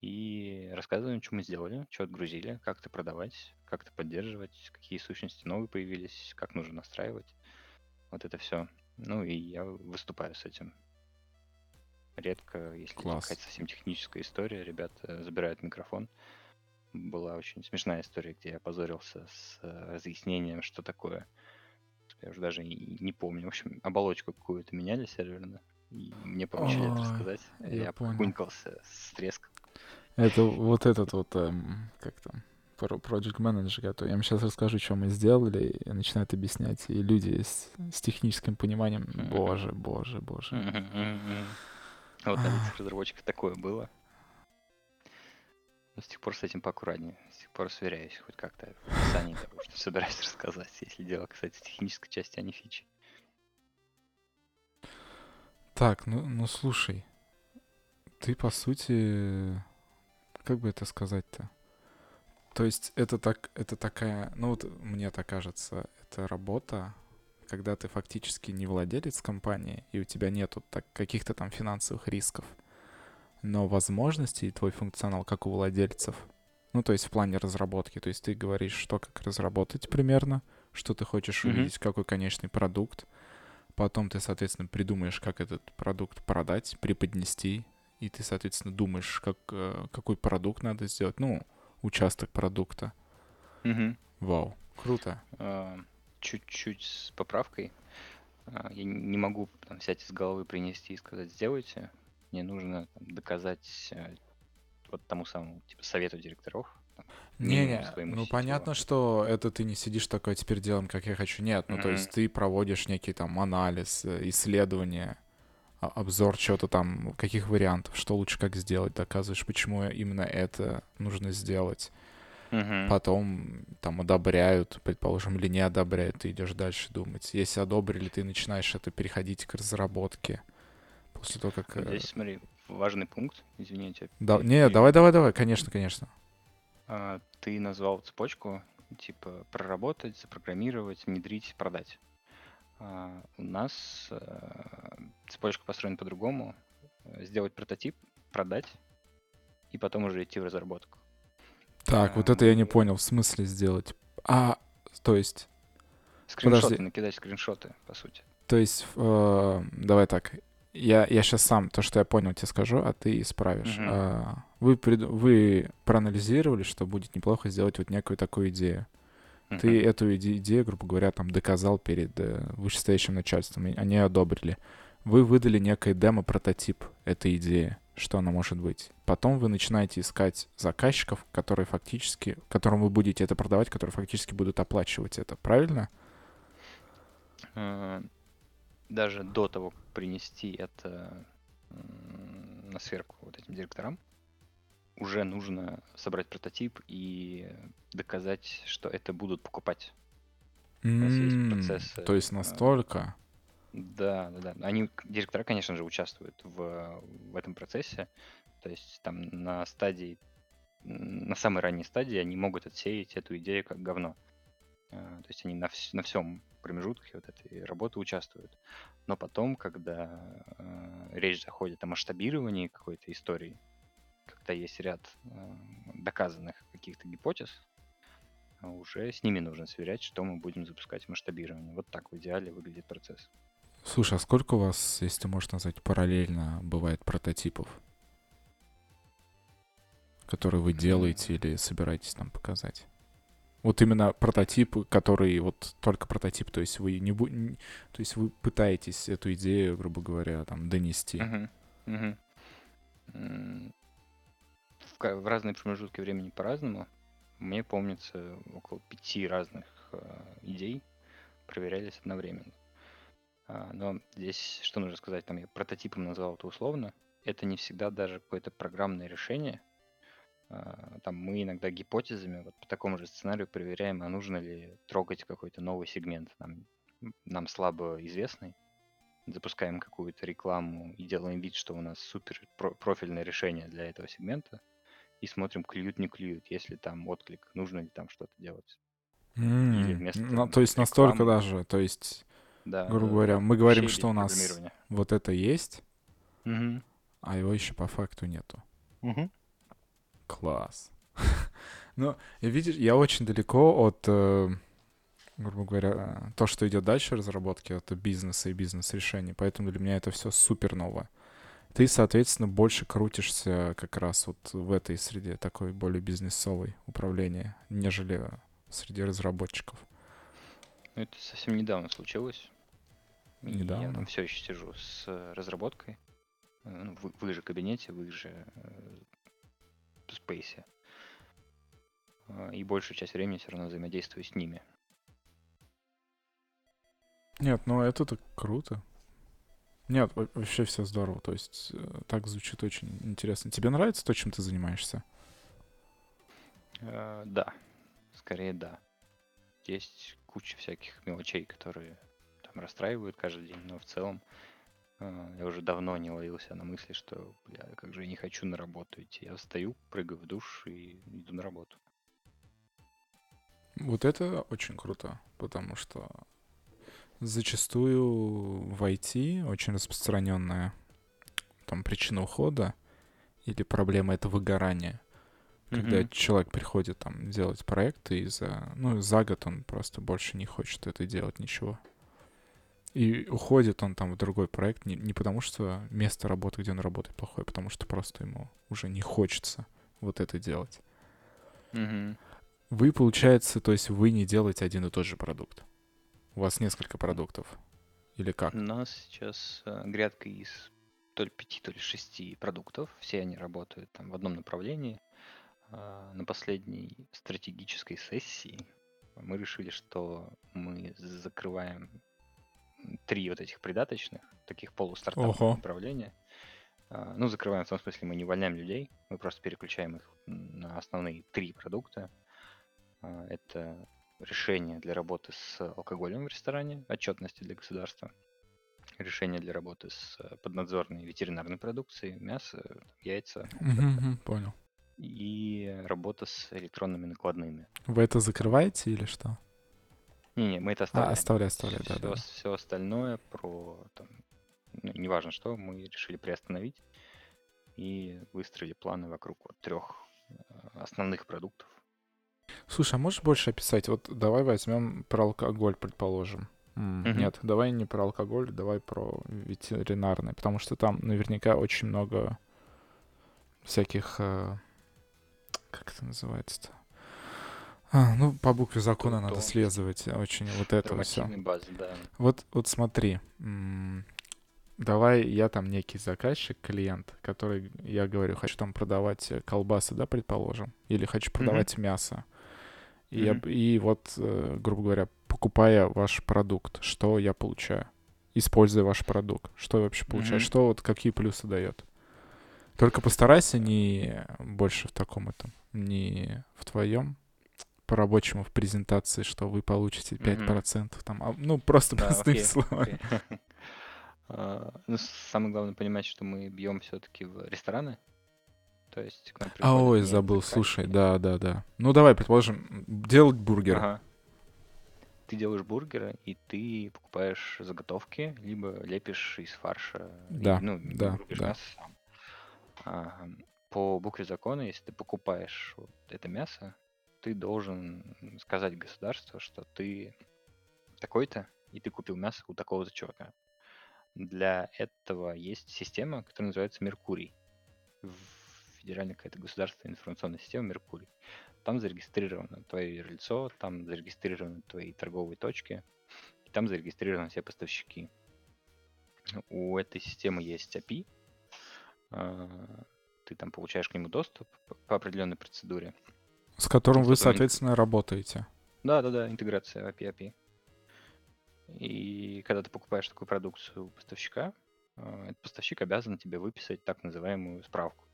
и рассказываем, что мы сделали, что отгрузили, как это продавать, как это поддерживать, какие сущности новые появились, как нужно настраивать. Вот это все. Ну и я выступаю с этим. Редко, если Класс. какая-то совсем техническая история, ребята забирают микрофон. Была очень смешная история, где я позорился с э, разъяснением, что такое. Я уже даже и не помню. В общем, оболочку какую-то меняли серверно. И мне поручили это рассказать. я Я понял. похунькался с треском. Это вот этот вот, эм, как там, про- project manager который. Я им сейчас расскажу, что мы сделали, и начинают объяснять. И люди с, с техническим пониманием, боже, боже, боже. Вот на лицах разработчиков такое было. Но с тех пор с этим поаккуратнее. С тех пор сверяюсь хоть как-то в что собираюсь рассказать, если дело касается технической части, а не фичи. Так, ну, ну слушай, ты по сути, как бы это сказать-то? То есть это так, это такая, ну вот мне так кажется, это работа, когда ты фактически не владелец компании, и у тебя нету так, каких-то там финансовых рисков, но возможности и твой функционал, как у владельцев, ну то есть в плане разработки, то есть ты говоришь, что как разработать примерно, что ты хочешь Мгм. увидеть, какой конечный продукт, потом ты, соответственно, придумаешь, как этот продукт продать, преподнести, и ты, соответственно, думаешь, как, э, какой продукт надо сделать, ну, участок продукта. Мгм. Вау, круто. А, Чуть-чуть с поправкой. А, Я не могу там, взять из головы, принести и сказать «сделайте». Мне нужно там, доказать э, вот тому самому типа, совету директоров. Не-не, ну понятно, что это ты не сидишь такой, теперь делаем, как я хочу. Нет, ну то Мгм. есть ты проводишь некий там анализ, э, исследование, а- обзор чего-то там, каких вариантов, что лучше как сделать, доказываешь, почему именно это нужно сделать. Мгм. Потом там одобряют, предположим, или не одобряют, ты идешь дальше думать. Если одобрили, ты начинаешь это переходить к разработке. После того, как... Э, Здесь, смотри, важный пункт, извините. да- Не, давай, давай, давай, конечно, конечно. А, Ты назвал цепочку, типа проработать, запрограммировать, внедрить, продать. А, У нас э, цепочка построена по-другому. Сделать прототип, продать, и потом уже идти в разработку. Так, А, вот это я не мы- понял, в смысле сделать. А, то есть, Скриншоты, Подожди. накидать скриншоты, по сути. то есть, э, давай так. Я, я сейчас сам то, что я понял, тебе скажу, а ты исправишь. Мгм. А, вы, приду- вы проанализировали, что будет неплохо сделать вот некую такую идею. Ты Мгм. эту иде- идею, грубо говоря, там доказал перед э, вышестоящим начальством, и они одобрили. Вы выдали некий демо-прототип этой идеи, что она может быть. Потом вы начинаете искать заказчиков, которые фактически, которым вы будете это продавать, которые фактически будут оплачивать это, правильно? Э, Даже до того, как принести это на сверку вот этим директорам, уже нужно собрать прототип и доказать, что это будут покупать. нас есть процессы, То есть а, настолько. Да, да, да. Они, директора, конечно же, участвуют в, в этом процессе. То есть там на стадии, на самой ранней стадии они могут отсеять эту идею как говно. А, То есть они на, вс- на всем промежутке вот этой работы участвуют. Но потом, когда э, речь заходит о масштабировании какой-то истории, когда есть ряд э, доказанных каких-то гипотез, уже с ними нужно сверять, что мы будем запускать в масштабировании. Вот так в идеале выглядит процесс. Слушай, а сколько у вас, если можешь назвать, параллельно бывает прототипов, которые вы делаете или собираетесь нам показать? Вот именно прототипы, которые вот только прототип, то есть вы не, бу- то есть вы пытаетесь эту идею, грубо говоря, там донести. В разные промежутки времени по-разному. Мне помнится около пяти разных э, идей проверялись одновременно. А, но здесь, что нужно сказать, там я прототипом назвал это условно. Это не всегда даже какое-то программное решение. А, там мы иногда гипотезами вот по такому же сценарию проверяем, а нужно ли трогать какой-то новый сегмент, нам, нам слабо известный запускаем какую-то рекламу и делаем вид, что у нас супер про- профильное решение для этого сегмента, и смотрим, клюют, не клюют, если там отклик, нужно ли там что-то делать. Или М, вместо ну, то есть настолько рекламы- даже, то есть, Да, грубо да, говоря, мы говорим, что у нас вот это есть, Мгм. а его еще по факту нету. Мгм. Класс. Ну, видишь, я очень далеко от, э, грубо говоря, то, что идет дальше разработки, это бизнеса и бизнес-решений, поэтому для меня это все супер новое. Ты, соответственно, больше крутишься как раз вот в этой среде, такой более бизнесовой управления, нежели среди разработчиков. Ну, это совсем недавно случилось. Недавно? Я там все еще сижу с э, разработкой. Э, ну, в, в их же кабинете, в их же спейсе. Э, И большую часть времени все равно взаимодействую с ними. Нет, ну это-то круто. Нет, во- вообще все здорово. То есть э, так звучит очень интересно. Тебе нравится то, чем ты занимаешься? Э, Да, скорее да. Есть куча всяких мелочей, которые там расстраивают каждый день, но в целом э, я уже давно не ловился на мысли, что, бля, как же я не хочу на работу идти. Я встаю, прыгаю в душ и иду на работу. Вот это очень круто, потому что зачастую в IT очень распространенная там причина ухода или проблема это выгорание. Когда Мгм. человек приходит там делать проекты и за, ну, за год он просто больше не хочет это делать ничего. И уходит он там в другой проект не, не потому, что место работы, где он работает, плохое, потому что просто ему уже не хочется вот это делать. Мгм. Вы, получается, то есть вы не делаете один и тот же продукт. У вас несколько продуктов. Или как? У нас сейчас э, грядка из то ли пяти, то ли шести продуктов. Все они работают там в одном направлении. А, На последней стратегической сессии мы решили, что мы закрываем три вот этих придаточных, таких полустартапных Ого. направления. А, Ну, закрываем в том смысле, мы не увольняем людей, мы просто переключаем их на основные три продукта. А, Это решение для работы с алкоголем в ресторане, отчетности для государства, решение для работы с э, поднадзорной ветеринарной продукцией, мясо, яйца мгм, понял. и работа с электронными накладными. Вы это закрываете или что? Не-не, мы это А, оставляем. оставляй, оставляй, да, все, да. все остальное про, там, ну, неважно что, мы решили приостановить и выстроили планы вокруг вот трех основных продуктов. Слушай, а можешь больше описать? Вот давай возьмем про алкоголь, предположим. Мгм. Нет, давай не про алкоголь, давай про ветеринарный, потому что там наверняка очень много всяких... э, Как это называется-то? А, ну, по букве закона надо То- следовать. Очень вот это все. Базы, да. Вот, вот смотри, давай я там некий заказчик, клиент, который, я говорю, хочу там продавать э, колбасы, да, предположим, или хочу продавать мясо. И, я Мгм. б- и вот, э, грубо говоря, покупая ваш продукт, что я получаю? Используя ваш продукт, что я вообще получаю? Мгм. Что вот, какие плюсы дает? Только постарайся не больше в таком этом, не в твоем по-рабочему в презентации, что вы получите 5%, там, а, ну, просто Да, простыми окей, словами. окей. А, Ну, самое главное понимать, что мы бьем все-таки в рестораны. То есть к нам А, ой, забыл, слушай, да, да, да. Ну, давай, предположим, делать бургер. Ага. Ты делаешь бургеры, и ты покупаешь заготовки, либо лепишь из фарша. и, Да, ну, да, да. мясо сам. А, По букве закона, если ты покупаешь вот это мясо, ты должен сказать государству, что ты такой-то, и ты купил мясо у такого-то чувака. Для этого есть система, которая называется Меркурий. Федеральная какая-то государственная информационная система Меркурий. Там зарегистрировано твое юрлицо, там зарегистрированы твои торговые точки, и там зарегистрированы все поставщики. У этой системы есть API, а, ты там получаешь к нему доступ по определенной процедуре. С которым вы, соответственно, работаете. Да, да, да, интеграция API API. И когда ты покупаешь такую продукцию у поставщика, а, этот поставщик обязан тебе выписать так называемую справку,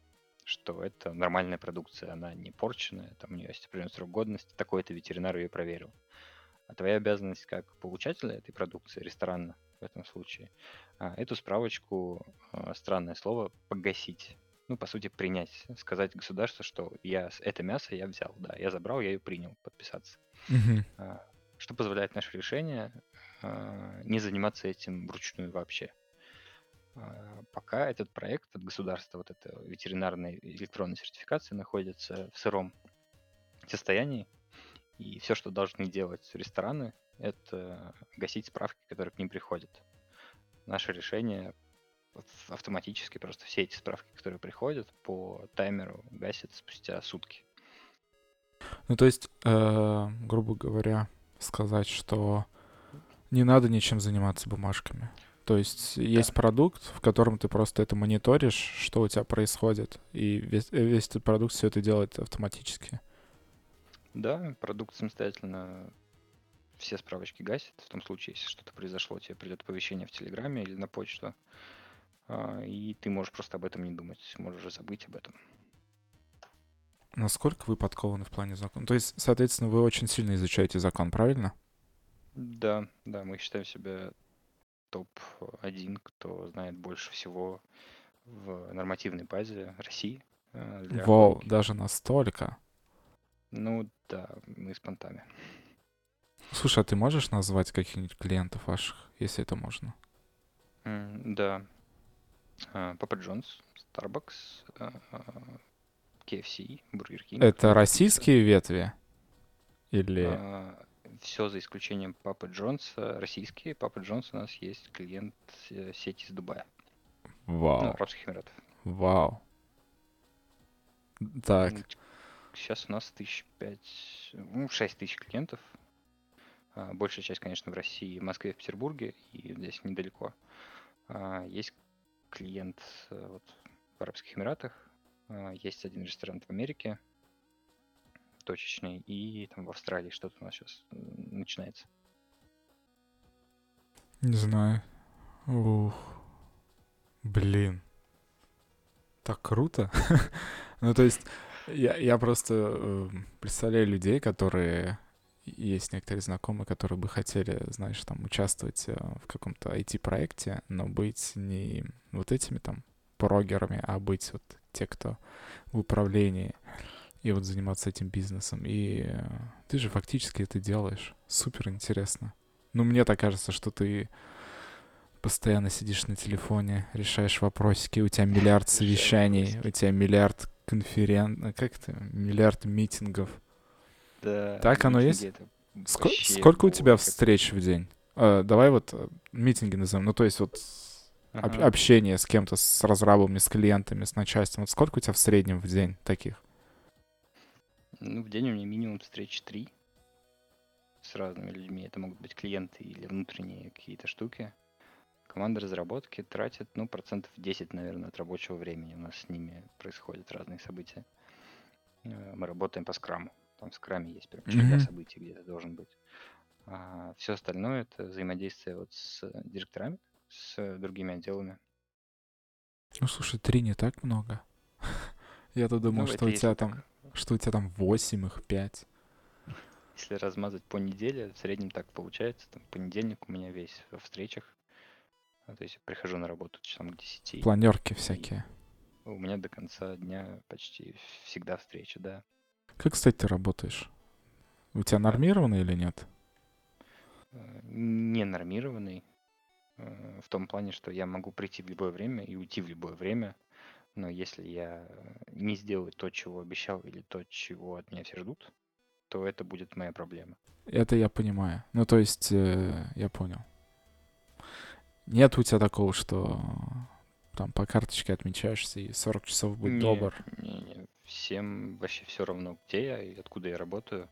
что это нормальная продукция, она не порченная, там у нее есть определенный срок годности, такой-то ветеринар ее проверил. А твоя обязанность как получателя этой продукции, ресторана в этом случае, а, эту справочку, а, странное слово, погасить. Ну, по сути, принять, сказать государству, что я это мясо я взял, да, я забрал, я ее принял, подписаться. А, Что позволяет наше решение а, не заниматься этим вручную вообще. А, Пока этот проект от государства, вот эта ветеринарная электронная сертификация находится в сыром состоянии, и все, что должны делать рестораны, это гасить справки, которые к ним приходят. Наше решение автоматически просто все эти справки, которые приходят, по таймеру гасит спустя сутки. Ну, то есть, э, грубо говоря, сказать, что не надо ничем заниматься бумажками. То есть есть продукт, в котором ты просто это мониторишь, что у тебя происходит, и весь, весь этот продукт все это делает автоматически. Да, продукт самостоятельно все справочки гасит. В том случае, если что-то произошло, тебе придет оповещение в Телеграме или на почту, и ты можешь просто об этом не думать, можешь забыть об этом. Насколько вы подкованы в плане закона? То есть, соответственно, вы очень сильно изучаете закон, правильно? Да, да, мы считаем себя топ-1, кто знает больше всего в нормативной базе России. э, для Вау, экологии. даже настолько. Ну да, мы с понтами. Слушай, а ты можешь назвать каких-нибудь клиентов ваших, если это можно? М, Да. А, Папа Джонс, Starbucks, а, а, KFC, Burger King. Это российские ветви? Или... Все за исключением Папы Джонса, российские. Папа Джонс у нас есть клиент э, сети из Дубая, ну, Вау, Арабских Эмиратов. вау. Так, Сейчас у нас тысяч пять, ну, шесть тысяч клиентов. А, Большая часть, конечно, в России, в Москве, в Петербурге, и здесь недалеко. А, Есть клиент э, вот, в Арабских Эмиратах, а, есть один ресторан в Америке, точечный, и там в Австралии что-то у нас сейчас начинается. не знаю. Ух. Блин. Так круто. ну, то есть, я, я просто э, представляю людей, которые... Есть некоторые знакомые, которые бы хотели, знаешь, там, участвовать э, в каком-то IT-проекте, но быть не вот этими там прогерами, а быть вот те, кто в управлении и вот заниматься этим бизнесом. И э, ты же фактически это делаешь. Супер интересно. Ну, мне так кажется, что ты постоянно сидишь на телефоне, решаешь вопросики, у тебя миллиард совещаний, у тебя миллиард конферен... Как это? Миллиард митингов. Да, Так оно есть? это вообще сколько у тебя встреч в день? Э, давай вот э, митинги назовем. Ну, то есть вот об- Ага. общение с кем-то, с разрабами, с клиентами, с начальством. Вот сколько у тебя в среднем в день таких? Ну, в день у меня минимум встреч три с разными людьми. Это могут быть клиенты или внутренние какие-то штуки. Команда разработки тратит, ну, процентов 10, наверное, от рабочего времени. У нас с ними происходят разные события. Э, Мы работаем по скраму. Там в скраме есть прям череда Мгм. событий, где ты должен быть. все остальное это взаимодействие вот с директорами, с другими отделами. Ну, слушай, три не так много. Я-то думал, Ну, что у тебя так, там, что у тебя там восемь их, пять. Если размазать по неделе, в среднем так получается. Там, понедельник у меня весь во встречах. А, То есть я прихожу на работу часам к 10. Планерки всякие. У меня до конца дня почти всегда встреча, да. Как, кстати, ты работаешь? У тебя нормировано или нет? Не нормированный. э, В том плане, что я могу прийти в любое время и уйти в любое время. Но если я не сделаю то, чего обещал, или то, чего от меня все ждут, то это будет моя проблема. Это я понимаю. Ну, то есть, э, я понял. Нет у тебя такого, что там по карточке отмечаешься и 40 часов будь Не, добр. Не, не, всем вообще все равно, где я и откуда я работаю.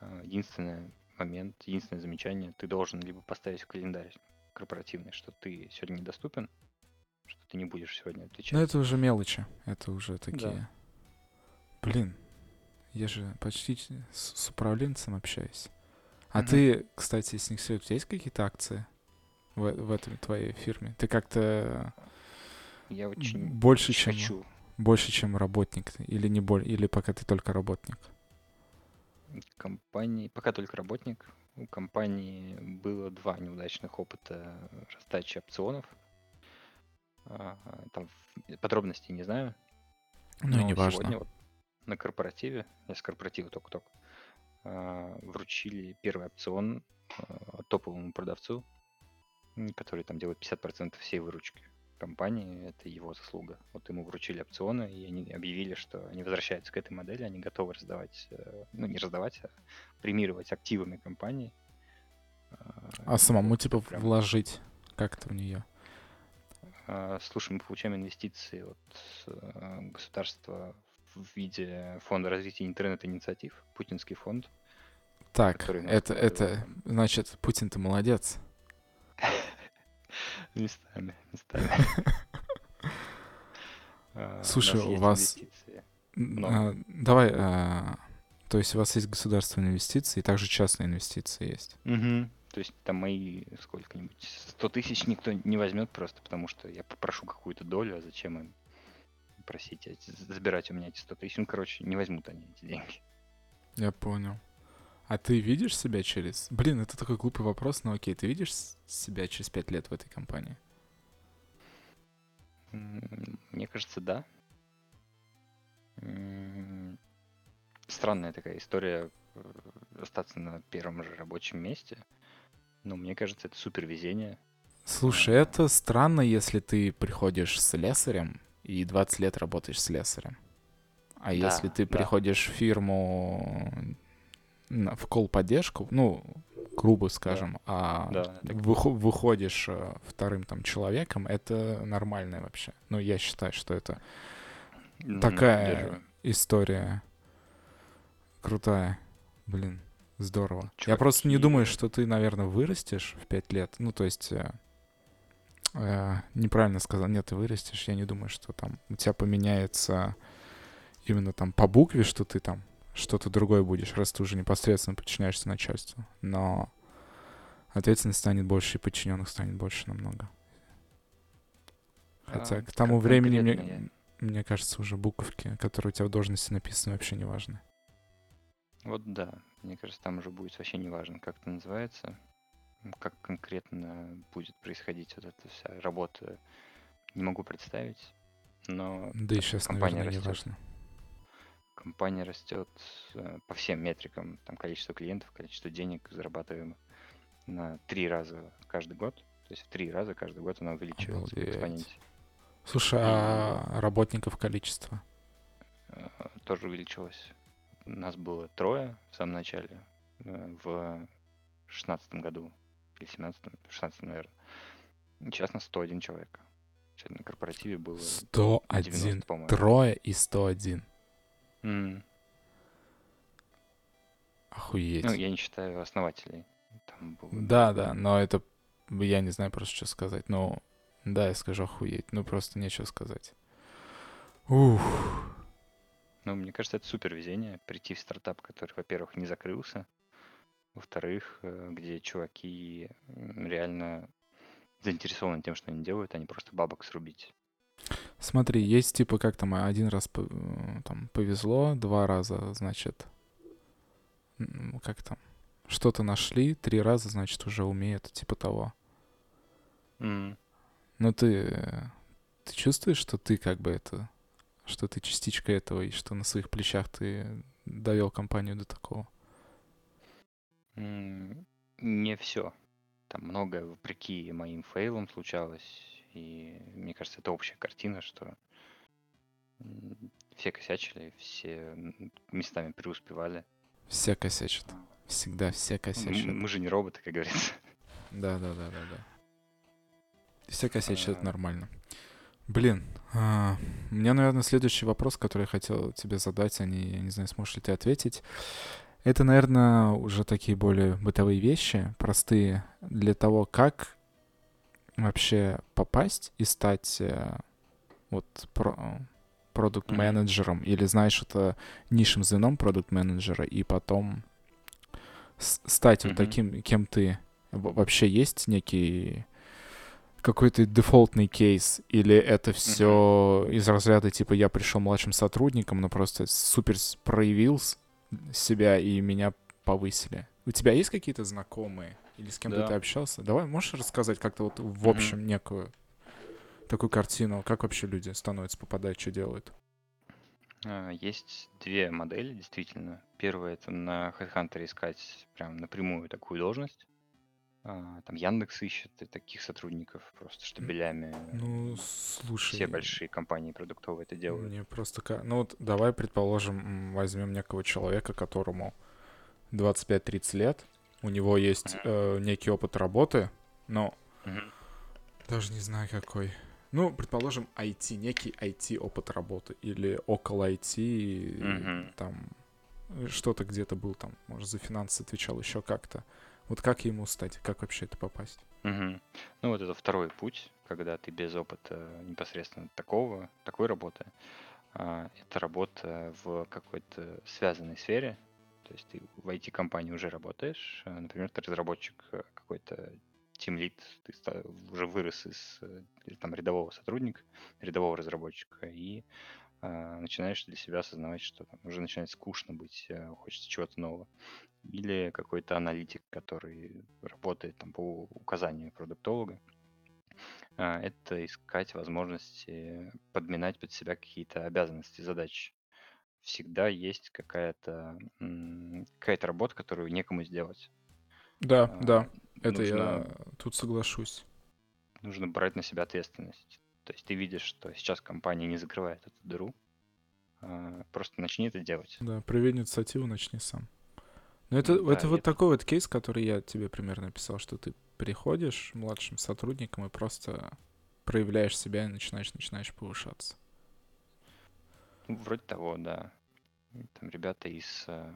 А, Единственный момент, единственное замечание, ты должен либо поставить в календарь корпоративный, что ты сегодня недоступен, что ты не будешь сегодня отвечать. Но это уже мелочи. Это уже такие... Блин, я же почти с, с управленцем общаюсь. А Мгм. ты, кстати, с них у тебя есть какие-то акции в, в этой твоей фирме? Ты как-то Я очень больше, очень чем хочу. Больше, чем работник, или не боль, или пока ты только работник? Компании, пока только работник, у компании было два неудачных опыта раздачи опционов. А, Там подробностей не знаю. Ну и не важно. сегодня вот на корпоративе, я с корпоратива только-только, а, вручили первый опцион а, топовому продавцу, который там делает 50% всей выручки. Компании, это его заслуга. Вот ему вручили опционы, и они объявили, что они возвращаются к этой модели, они готовы раздавать, э, ну не раздавать, а премировать активами компании. А самому типа прям... вложить как-то в нее? А, слушай, мы получаем инвестиции от э, государства в виде фонда развития интернет-инициатив, путинский фонд. Так, это, это, значит, Путин-то молодец. Местами, местами. А, Слушай, у вас... А, давай, а, то есть у вас есть государственные инвестиции и также частные инвестиции есть? Угу. То есть там мои сколько-нибудь 100 тысяч никто не возьмет просто, потому что я попрошу какую-то долю, а зачем им просить, забирать у меня эти 100 тысяч? Ну, короче, не возьмут они эти деньги. Я понял. А ты видишь себя через... Блин, это такой глупый вопрос, но окей, ты видишь себя через пять лет в этой компании? Мне кажется, да. Странная такая история э, остаться на первом же рабочем месте. Но мне кажется, это супер везение. Слушай, это странно, если ты приходишь с слесарем и 20 лет работаешь с слесарем. А да, если ты да. приходишь в фирму в кол-поддержку, ну, грубо скажем, да. а да, вых- выходишь э, вторым там человеком, это нормально вообще. Ну, я считаю, что это mm-hmm, такая держу. история крутая. Блин, здорово. Чуваки... Я просто не думаю, что ты, наверное, вырастешь в пять лет. Ну, то есть... Э, э, неправильно сказал. Нет, ты вырастешь. Я не думаю, что там у тебя поменяется именно там по букве, что ты там что-то другое будешь, раз ты уже непосредственно подчиняешься начальству. Но ответственность станет больше, и подчиненных станет больше намного. Хотя а, к тому времени, мне, мне кажется, уже буковки, которые у тебя в должности написаны, вообще не важны. Вот да, мне кажется, там уже будет вообще не важно, как это называется, как конкретно будет происходить вот эта вся работа. Не могу представить, но да и сейчас, компания наверное, растет. не важно компания растет э, по всем метрикам, там количество клиентов, количество денег зарабатываемых на три раза каждый год. То есть в три раза каждый год она увеличивается Обалдеть. в экспоненте. Слушай, а работников количество? Э, тоже увеличилось. У нас было трое в самом начале, э, в шестнадцатом году, или семнадцатом, шестнадцатом, наверное. Сейчас нас 101 человек. Сегодня на корпоративе было 101. 90, Трое и 101. Mm. Охуеть. Ну, я не считаю основателей. Там было... Да, да, но это... Я не знаю просто, что сказать. Но да, я скажу охуеть. Ну, просто нечего сказать. Ух. Ну, мне кажется, это супер везение. Прийти в стартап, который, во-первых, не закрылся. Во-вторых, э, где чуваки реально заинтересованы тем, что они делают, а не просто бабок срубить. Смотри, есть типа как там один раз э, там повезло, два раза, значит, как там, что-то нашли, три раза, значит, уже умеют, типа того. Mm. Ну ты, ты чувствуешь, что ты как бы это, что ты частичка этого, и что на своих плечах ты довел компанию до такого? Mm, не все. Там многое вопреки моим фейлам случалось и мне кажется, это общая картина, что все косячили, все местами преуспевали. Все косячат. А. Всегда все косячат. Мы, же не роботы, как говорится. Да, да, да, да, да. Все косячат, это а. нормально. Блин, а, у меня, наверное, следующий вопрос, который я хотел тебе задать, они, я не знаю, сможешь ли ты ответить. Это, наверное, уже такие более бытовые вещи, простые, для того, как вообще попасть и стать э, вот про, продукт-менеджером или, знаешь, это низшим звеном продукт-менеджера и потом стать mm-hmm. вот таким, кем ты вообще есть некий какой-то дефолтный кейс, или это все mm-hmm. из разряда типа я пришел младшим сотрудником, но просто супер проявил себя и меня повысили. У тебя есть какие-то знакомые или с кем-то да. ты общался? Давай, можешь рассказать как-то вот в общем mm-hmm. некую такую картину, как вообще люди становятся, попадают, что делают? А, есть две модели, действительно. Первая — это на HeadHunter искать прям напрямую такую должность. А, Там Яндекс ищет и таких сотрудников просто штабелями. Ну, Все слушай, большие компании продуктовые это делают. мне просто... Ну вот давай, предположим, возьмем некого человека, которому 25-30 лет, у него есть э, некий опыт работы, но Мгм. даже не знаю какой. Ну, предположим, IT, некий IT опыт работы или около IT, Мгм. там э, что-то где-то был там, может, за финансы отвечал еще как-то. Вот как ему стать, как вообще это попасть? Мгм. Ну вот это второй путь, когда ты без опыта непосредственно такого, такой работы. а, Это работа в какой-то связанной сфере. То есть ты в IT-компании уже работаешь. а, Например, ты разработчик э, какой-то тимлид, ты ста- уже вырос из э, там, рядового сотрудника, рядового разработчика, и а, начинаешь для себя осознавать, что там уже начинает скучно быть, э, хочется чего-то нового. Или какой-то аналитик, который работает там по указанию продуктолога. А, Это искать возможности подминать под себя какие-то обязанности, задачи. Всегда есть какая-то какая-то работа, которую некому сделать. Да, А, да, это Нужно, я тут соглашусь. нужно брать на себя ответственность. То есть ты видишь, что сейчас компания не закрывает эту дыру, а, просто начни это делать. Да, прояви инициативу, начни сам. Ну, это, Да, это вот это такой вот кейс, который я тебе примерно описал, что ты приходишь младшим сотрудником и просто проявляешь себя и начинаешь, начинаешь повышаться. ну, вроде того, да. Там ребята из э,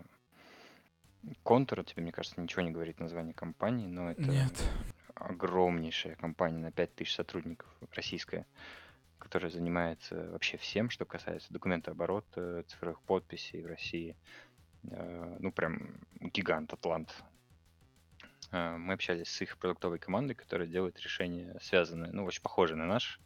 Контура, тебе, мне кажется, ничего не говорит название компании, но это Нет. огромнейшая компания на 5000 сотрудников, российская, которая занимается вообще всем, что касается документооборота, цифровых подписей в России. Э, Ну, прям гигант, атлант. Э, Мы общались с их продуктовой командой, которая делает решения, связанные, ну, очень похожие на наш,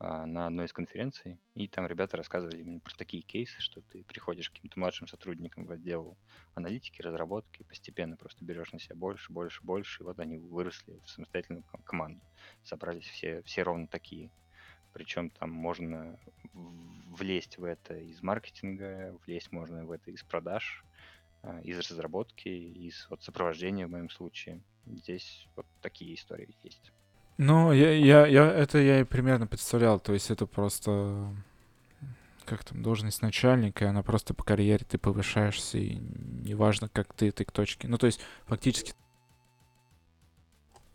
на одной из конференций, и там ребята рассказывали именно про такие кейсы, что ты приходишь к каким-то младшим сотрудникам в отдел аналитики, разработки, постепенно просто берешь на себя больше, больше, больше, и вот они выросли в самостоятельную ком- команду. Собрались все, все ровно такие. Причем там можно влезть в это из маркетинга, влезть можно в это из продаж, а, из разработки, из вот, сопровождения в моем случае. Здесь вот такие истории есть. Ну, я, я, я, это я и примерно представлял, то есть это просто, как там, должность начальника, и она просто по карьере ты повышаешься, и неважно, как ты этой к точке. Ну, то есть фактически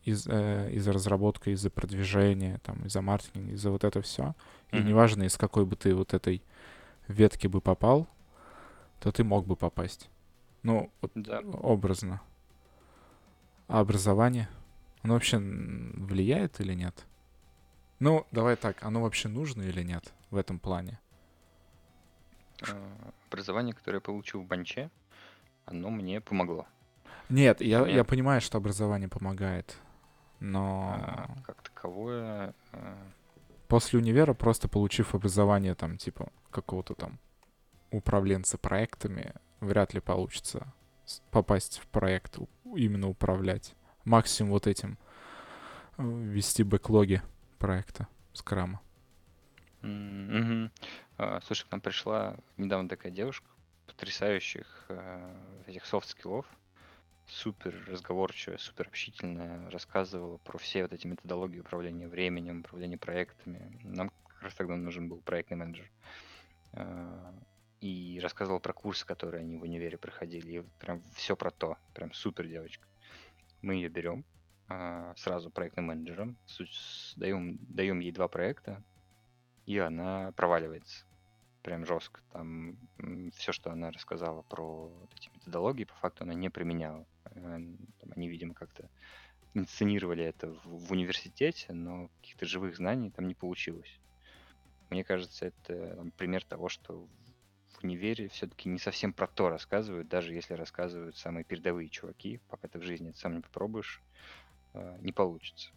из, э, из-за разработки, из-за продвижения, там, из-за маркетинга, из-за вот это все. И Мгм. неважно, из какой бы ты вот этой ветки бы попал, то ты мог бы попасть. Ну, вот Да. образно. А образование? Оно вообще влияет или нет? Ну, давай так, оно вообще нужно или нет в этом плане? А, Образование, которое я получил в Банче, оно мне помогло. Нет, я, я понимаю, что образование помогает, но а, как таковое а, после универа, просто получив образование там, типа, какого-то там управленца проектами, вряд ли получится попасть в проект, именно управлять. Максимум вот этим э, вести backlog и проекта scrum а. А, Слушай, к нам пришла недавно такая девушка, потрясающих а, этих soft skill ов, супер разговорчивая, супер общительная, рассказывала про все вот эти методологии управления временем, управления проектами. Нам как раз тогда нужен был проектный менеджер. А, И рассказывала про курсы, которые они в универе проходили. И прям все про то. Прям супер девочка. Мы ее берем а, сразу проектным менеджером, даем, даем ей два проекта, и она проваливается. Прям жестко. Там все, что она рассказала про вот эти методологии, по факту она не применяла. Э, там они, видимо, как-то инсценировали это в, в университете, но каких-то живых знаний там не получилось. Мне кажется, это там, пример того, что в универе все-таки не совсем про то рассказывают, даже если рассказывают самые передовые чуваки, пока ты в жизни это сам не попробуешь, э, не получится.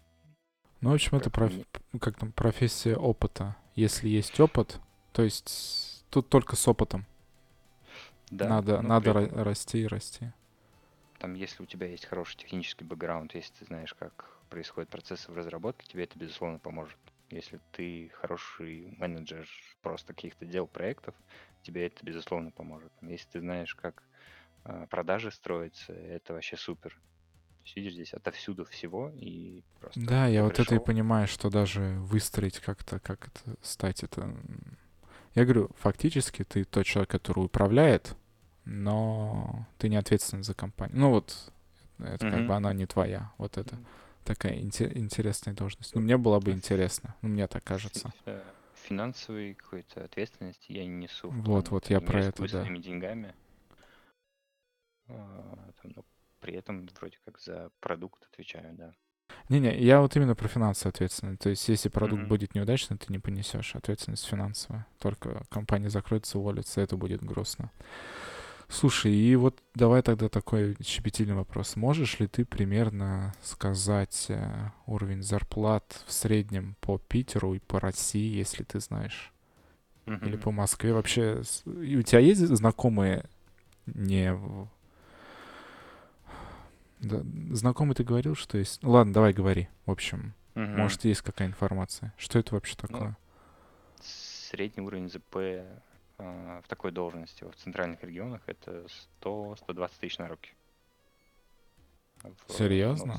Ну, в общем, это проф- не- как там профессия опыта. Если есть опыт, то есть тут только с опытом. Да, надо но надо этом расти и расти. там, если у тебя есть хороший технический бэкграунд, если ты знаешь, как происходят процессы в разработке, тебе это, безусловно, поможет. Если ты хороший менеджер просто каких-то дел проектов, тебе это, безусловно, поможет. Если ты знаешь, как а, продажи строятся, это вообще супер. Сидишь здесь отовсюду всего и просто Да, я вот это и пришел. понимаю, что даже выстроить как-то, как это стать, это... Я говорю, фактически ты тот человек, который управляет, но ты не ответственен за компанию. Ну вот, это как Мгм. бы она не твоя. Вот это такая инте- интересная должность. Ну, мне было бы интересно. Ну, мне так кажется. Э, Финансовой какой-то ответственности я не несу. Вот, вот, я про это, да. деньгами. А, но при этом вроде как за продукт отвечаю, да. Не-не, я вот именно про финансовую ответственность. То есть, если продукт Мгм. будет неудачный, ты не понесешь ответственность финансовую. Только компания закроется, уволится, это будет грустно. Слушай, и вот давай тогда такой щепетильный вопрос. Можешь ли ты примерно сказать э, уровень зарплат в среднем по Питеру и по России, если ты знаешь? Или Мгм. по Москве вообще? И у тебя есть знакомые не... Да, знакомый ты говорил, что есть... Ну, ладно, давай говори. В общем, Мгм. может, есть какая информация. Что это вообще Ну, такое? Средний уровень ЗП в такой должности в центральных регионах это 100-120 тысяч на руки. В, ну, Серьезно?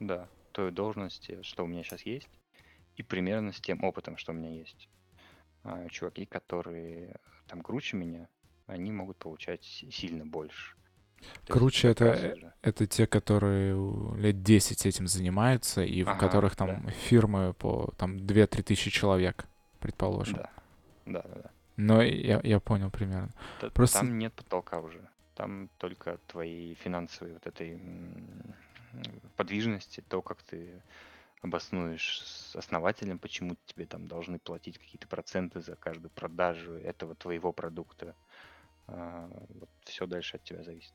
в- да, той должности, что у меня сейчас есть, и примерно с тем опытом, что у меня есть. А, чуваки, которые там круче меня, они могут получать си- сильно больше. То есть Круче как это, э, это те, которые лет 10 этим занимаются, и в Ага, которых там да. фирмы по там 2-3 тысячи человек, предположим. Да, да, да. да. Но я, я понял примерно. Т- Просто- Там нет потолка уже. Там только твои финансовые вот этой подвижности, то, как ты обоснуешь с основателем, почему тебе там должны платить какие-то проценты за каждую продажу этого твоего продукта. все дальше от тебя зависит.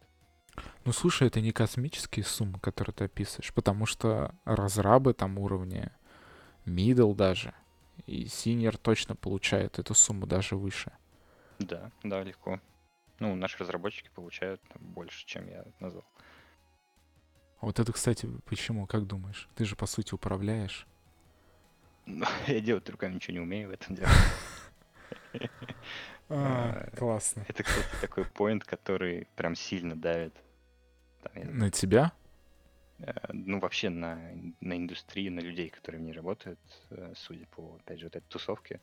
Ну, слушай, это не космические суммы, которые ты описываешь, потому что разрабы там уровня middle даже, и senior точно получают эту сумму даже выше. Да, да, легко. Ну, наши разработчики получают больше, чем я назвал. А Вот это, кстати, почему, как думаешь? Ты же, по сути, управляешь. Но я делать руками ничего не умею в этом деле. А, классно. Это, кстати, такой поинт, который прям сильно давит. На тебя? Э, ну, вообще на, на индустрию, на людей, которые в ней работают, э, судя по, опять же, вот этой тусовке.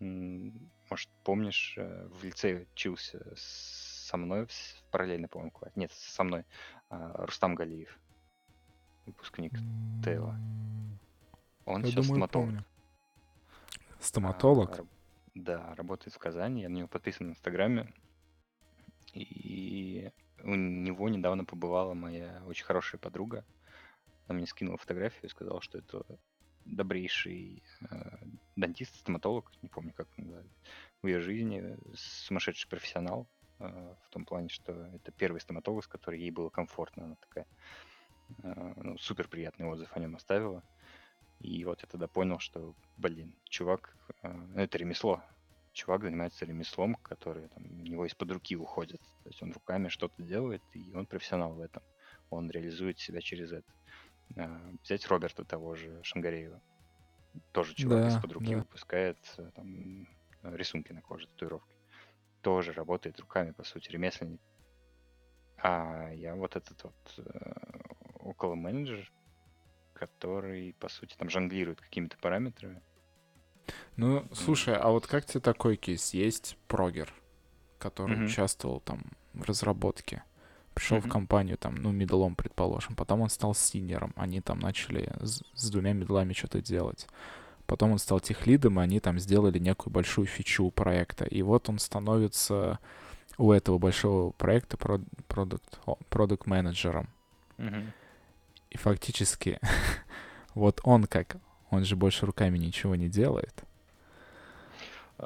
Может, помнишь, э, в лицее учился со мной, параллельно, по-моему, Нет, со мной а, Рустам Галиев, выпускник. Тейла. Он Я сейчас думаю, стоматолог. помню. А, Стоматолог? раб- Да, работает в Казани. Я на него подписан в Инстаграме. И у него недавно побывала моя очень хорошая подруга. Она мне скинула фотографию и сказала, что это добрейший э, дантист, стоматолог, не помню, как называют, в ее жизни, сумасшедший профессионал, э, в том плане, что это первый стоматолог, с которой ей было комфортно. Она такая, э, ну, супер приятный отзыв о нем оставила. И вот я тогда понял, что, блин, чувак, э, это ремесло. Чувак занимается ремеслом, которое там, у него из-под руки уходит. То есть он руками что-то делает, и он профессионал в этом. Он реализует себя через это. Э, Взять Роберта того же Шангареева. Тоже чувак Да, из-под руки да. выпускает э, там, э, рисунки на коже, татуировки. Тоже работает руками, по сути, ремесленник. А я вот этот вот э, около менеджер, который, по сути, там жонглирует какими-то параметрами. Ну, слушай, а вот как тебе такой кейс? Есть прогер, который Мгм. участвовал там в разработке, пришел в Мгм. компанию, там, ну, middle ом, предположим, потом он стал senior ом, они там начали с, с двумя middle ами что-то делать. Потом он стал техлидом, и они там сделали некую большую фичу проекта. И вот он становится у этого большого проекта продукт, продукт менеджером. Мгм. И фактически вот он как, он же больше руками ничего не делает.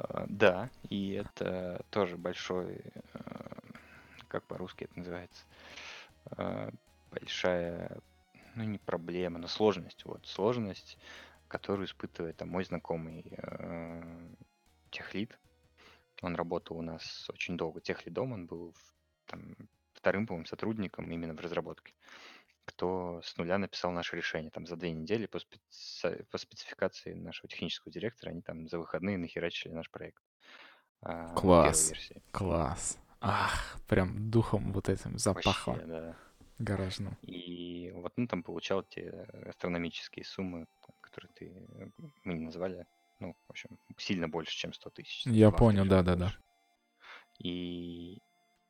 А, Да, и это тоже большой, э, как по-русски это называется, А, большая, ну не проблема, но сложность, вот, сложность, которую испытывает там, мой знакомый э, техлид. Он работал у нас очень долго. Техлидом, он был там, вторым, по-моему, сотрудником именно в разработке, кто с нуля написал наше решение. Там за две недели по, специ- по спецификации нашего технического директора они там за выходные нахерачили наш проект. а, Класс. Класс. Ах, прям духом вот этим запахло. Вообще, да. Гаражном. И вот он там получал те астрономические суммы, которые ты, мы не назвали, ну, в общем, сильно больше, чем 100 тысяч. Я понял, раза да-да-да. И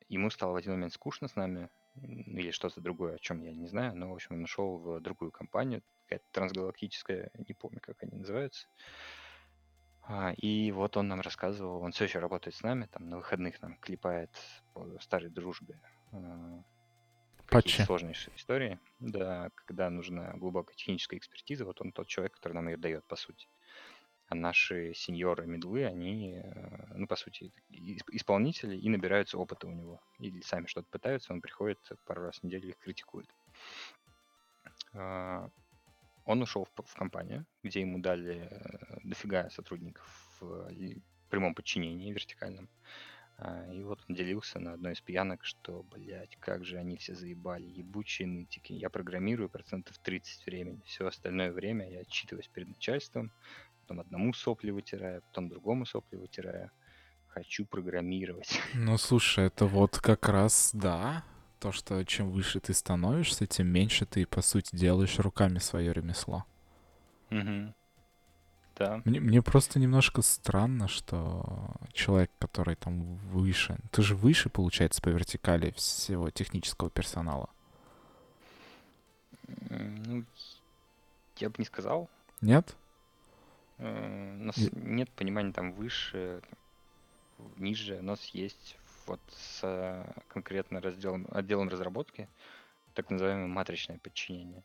ему стало в один момент скучно с нами, или что-то другое, о чем я не знаю, но, в общем, он ушел в другую компанию, какая-то трансгалактическая, не помню, как они называются. А, и вот он нам рассказывал, он все еще работает с нами, там на выходных нам клепает по старой дружбе а, Патчи. сложнейшие истории, да, когда нужна глубокая техническая экспертиза, вот он тот человек, который нам ее дает, по сути. А наши сеньоры, медлы, они, э, ну, по сути, исп- исполнители и набираются опыта у него. Или сами что-то пытаются, он приходит пару раз в неделю их критикует. А, Он ушел в, компанию, где ему дали э, дофига сотрудников в прямом подчинении вертикальном. А, И вот он делился на одной из пьянок, что, блядь, как же они все заебали, ебучие нытики. Я программирую процентов 30 времени. Все остальное время я отчитываюсь перед начальством, потом одному сопли вытираю, потом другому сопли вытираю. Хочу программировать. Ну, слушай, это вот как раз, да, то, что чем выше ты становишься, тем меньше ты, по сути, делаешь руками свое ремесло. Мгм. Да. Мне, мне просто немножко странно, что человек, который там выше... Ты же выше, получается, по вертикали всего технического персонала. Ну, я бы не сказал. Нет? Э, У нас Я- нет понимания там выше, ниже. У нас есть вот с э, конкретно разделом, отделом разработки так называемое матричное подчинение.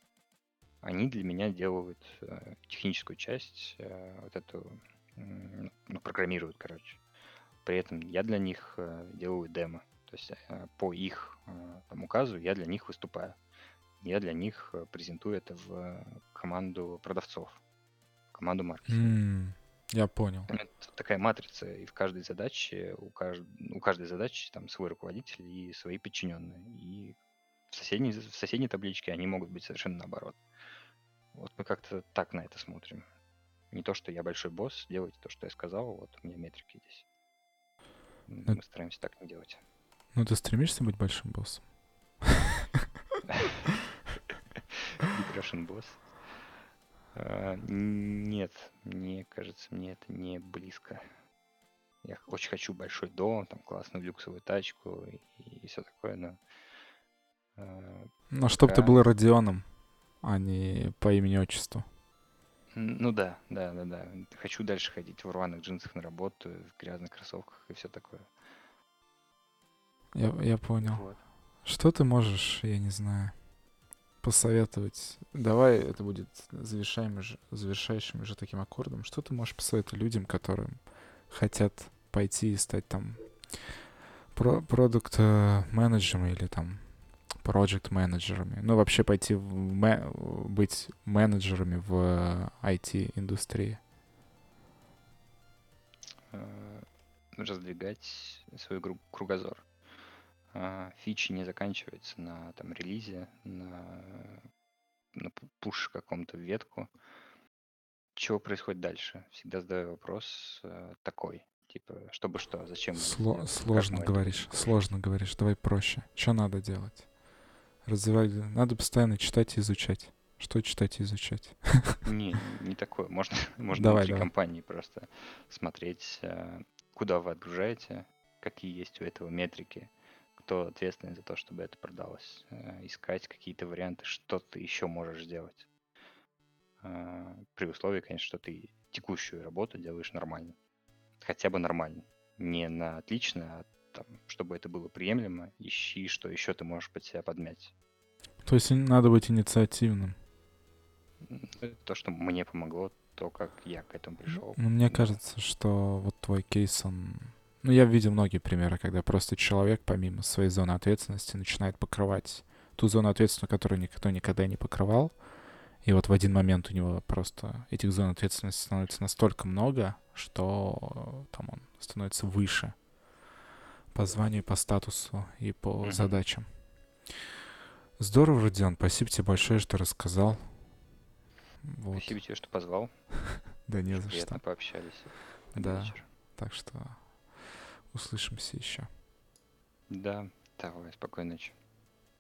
Они для меня делают э, техническую часть, э, вот эту, ну, программируют, короче. При этом я для них э, делаю демо. То есть э, по их э, там, указу я для них выступаю. Я для них презентую это в команду продавцов, команду маркетинга. М, Я понял. Это такая матрица, и в каждой задаче, у, кажд- у каждой задачи там свой руководитель и свои подчиненные. И в соседней, в соседней табличке они могут быть совершенно наоборот. Вот мы как-то так на это смотрим. Не то, что я большой босс, делайте то, что я сказал, вот у меня метрики здесь. Ну- Мы стараемся так не делать. Ну, ты стремишься быть большим боссом? Boss. А, Нет, мне кажется, мне это не близко. Я очень хочу большой дом, там классную люксовую тачку и, все такое, но а, Ну, чтобы ты Пока- был Родионом, а не по имени-отчеству. ну да, да, да, да. Хочу дальше ходить в рваных джинсах на работу, в грязных кроссовках и все такое. Я, я понял. Вот. Что ты можешь, я не знаю, посоветовать? Давай это будет завершаем завершающим же таким аккордом. Что ты можешь посоветовать людям, которым хотят пойти и стать там про продукт менеджерами или там проект менеджерами ну вообще пойти в ме- быть менеджерами в IT-индустрии. э, раздвигать свой кругозор. А, Фичи не заканчиваются на там релизе, на, на пу- пуш каком-то ветку. Чего происходит дальше? Всегда задаю вопрос э, такой. Типа, чтобы что, зачем? это Сло- как сложно это говоришь, сложно говоришь. Давай проще. Что надо делать? Развивать. Надо постоянно читать и изучать. Что читать и изучать? Не, не такое. Можно, можно Давай, внутри давай. компании просто смотреть, э, куда вы отгружаете, какие есть у этого метрики, кто ответственный за то, чтобы это продалось, э, искать какие-то варианты, что ты еще можешь сделать. Э, При условии, конечно, что ты текущую работу делаешь нормально. Хотя бы нормально. Не на отлично, а там, чтобы это было приемлемо, ищи, что еще ты можешь под себя подмять. То есть надо быть инициативным. То, что мне помогло, то, как я к этому пришел. Ну, мне кажется, что вот твой кейс, он... Ну, я видел многие примеры, когда просто человек, помимо своей зоны ответственности, начинает покрывать ту зону ответственности, которую никто никогда не покрывал. И вот в один момент у него просто этих зон ответственности становится настолько много, что э, там он становится выше по званию, по статусу и по Мгм. задачам. Здорово, Родион, спасибо тебе большое, что рассказал. Вот. Спасибо тебе, что позвал. Да не за Приятно что. пообщались. Да. Так что услышимся еще. Да, давай, спокойной ночи.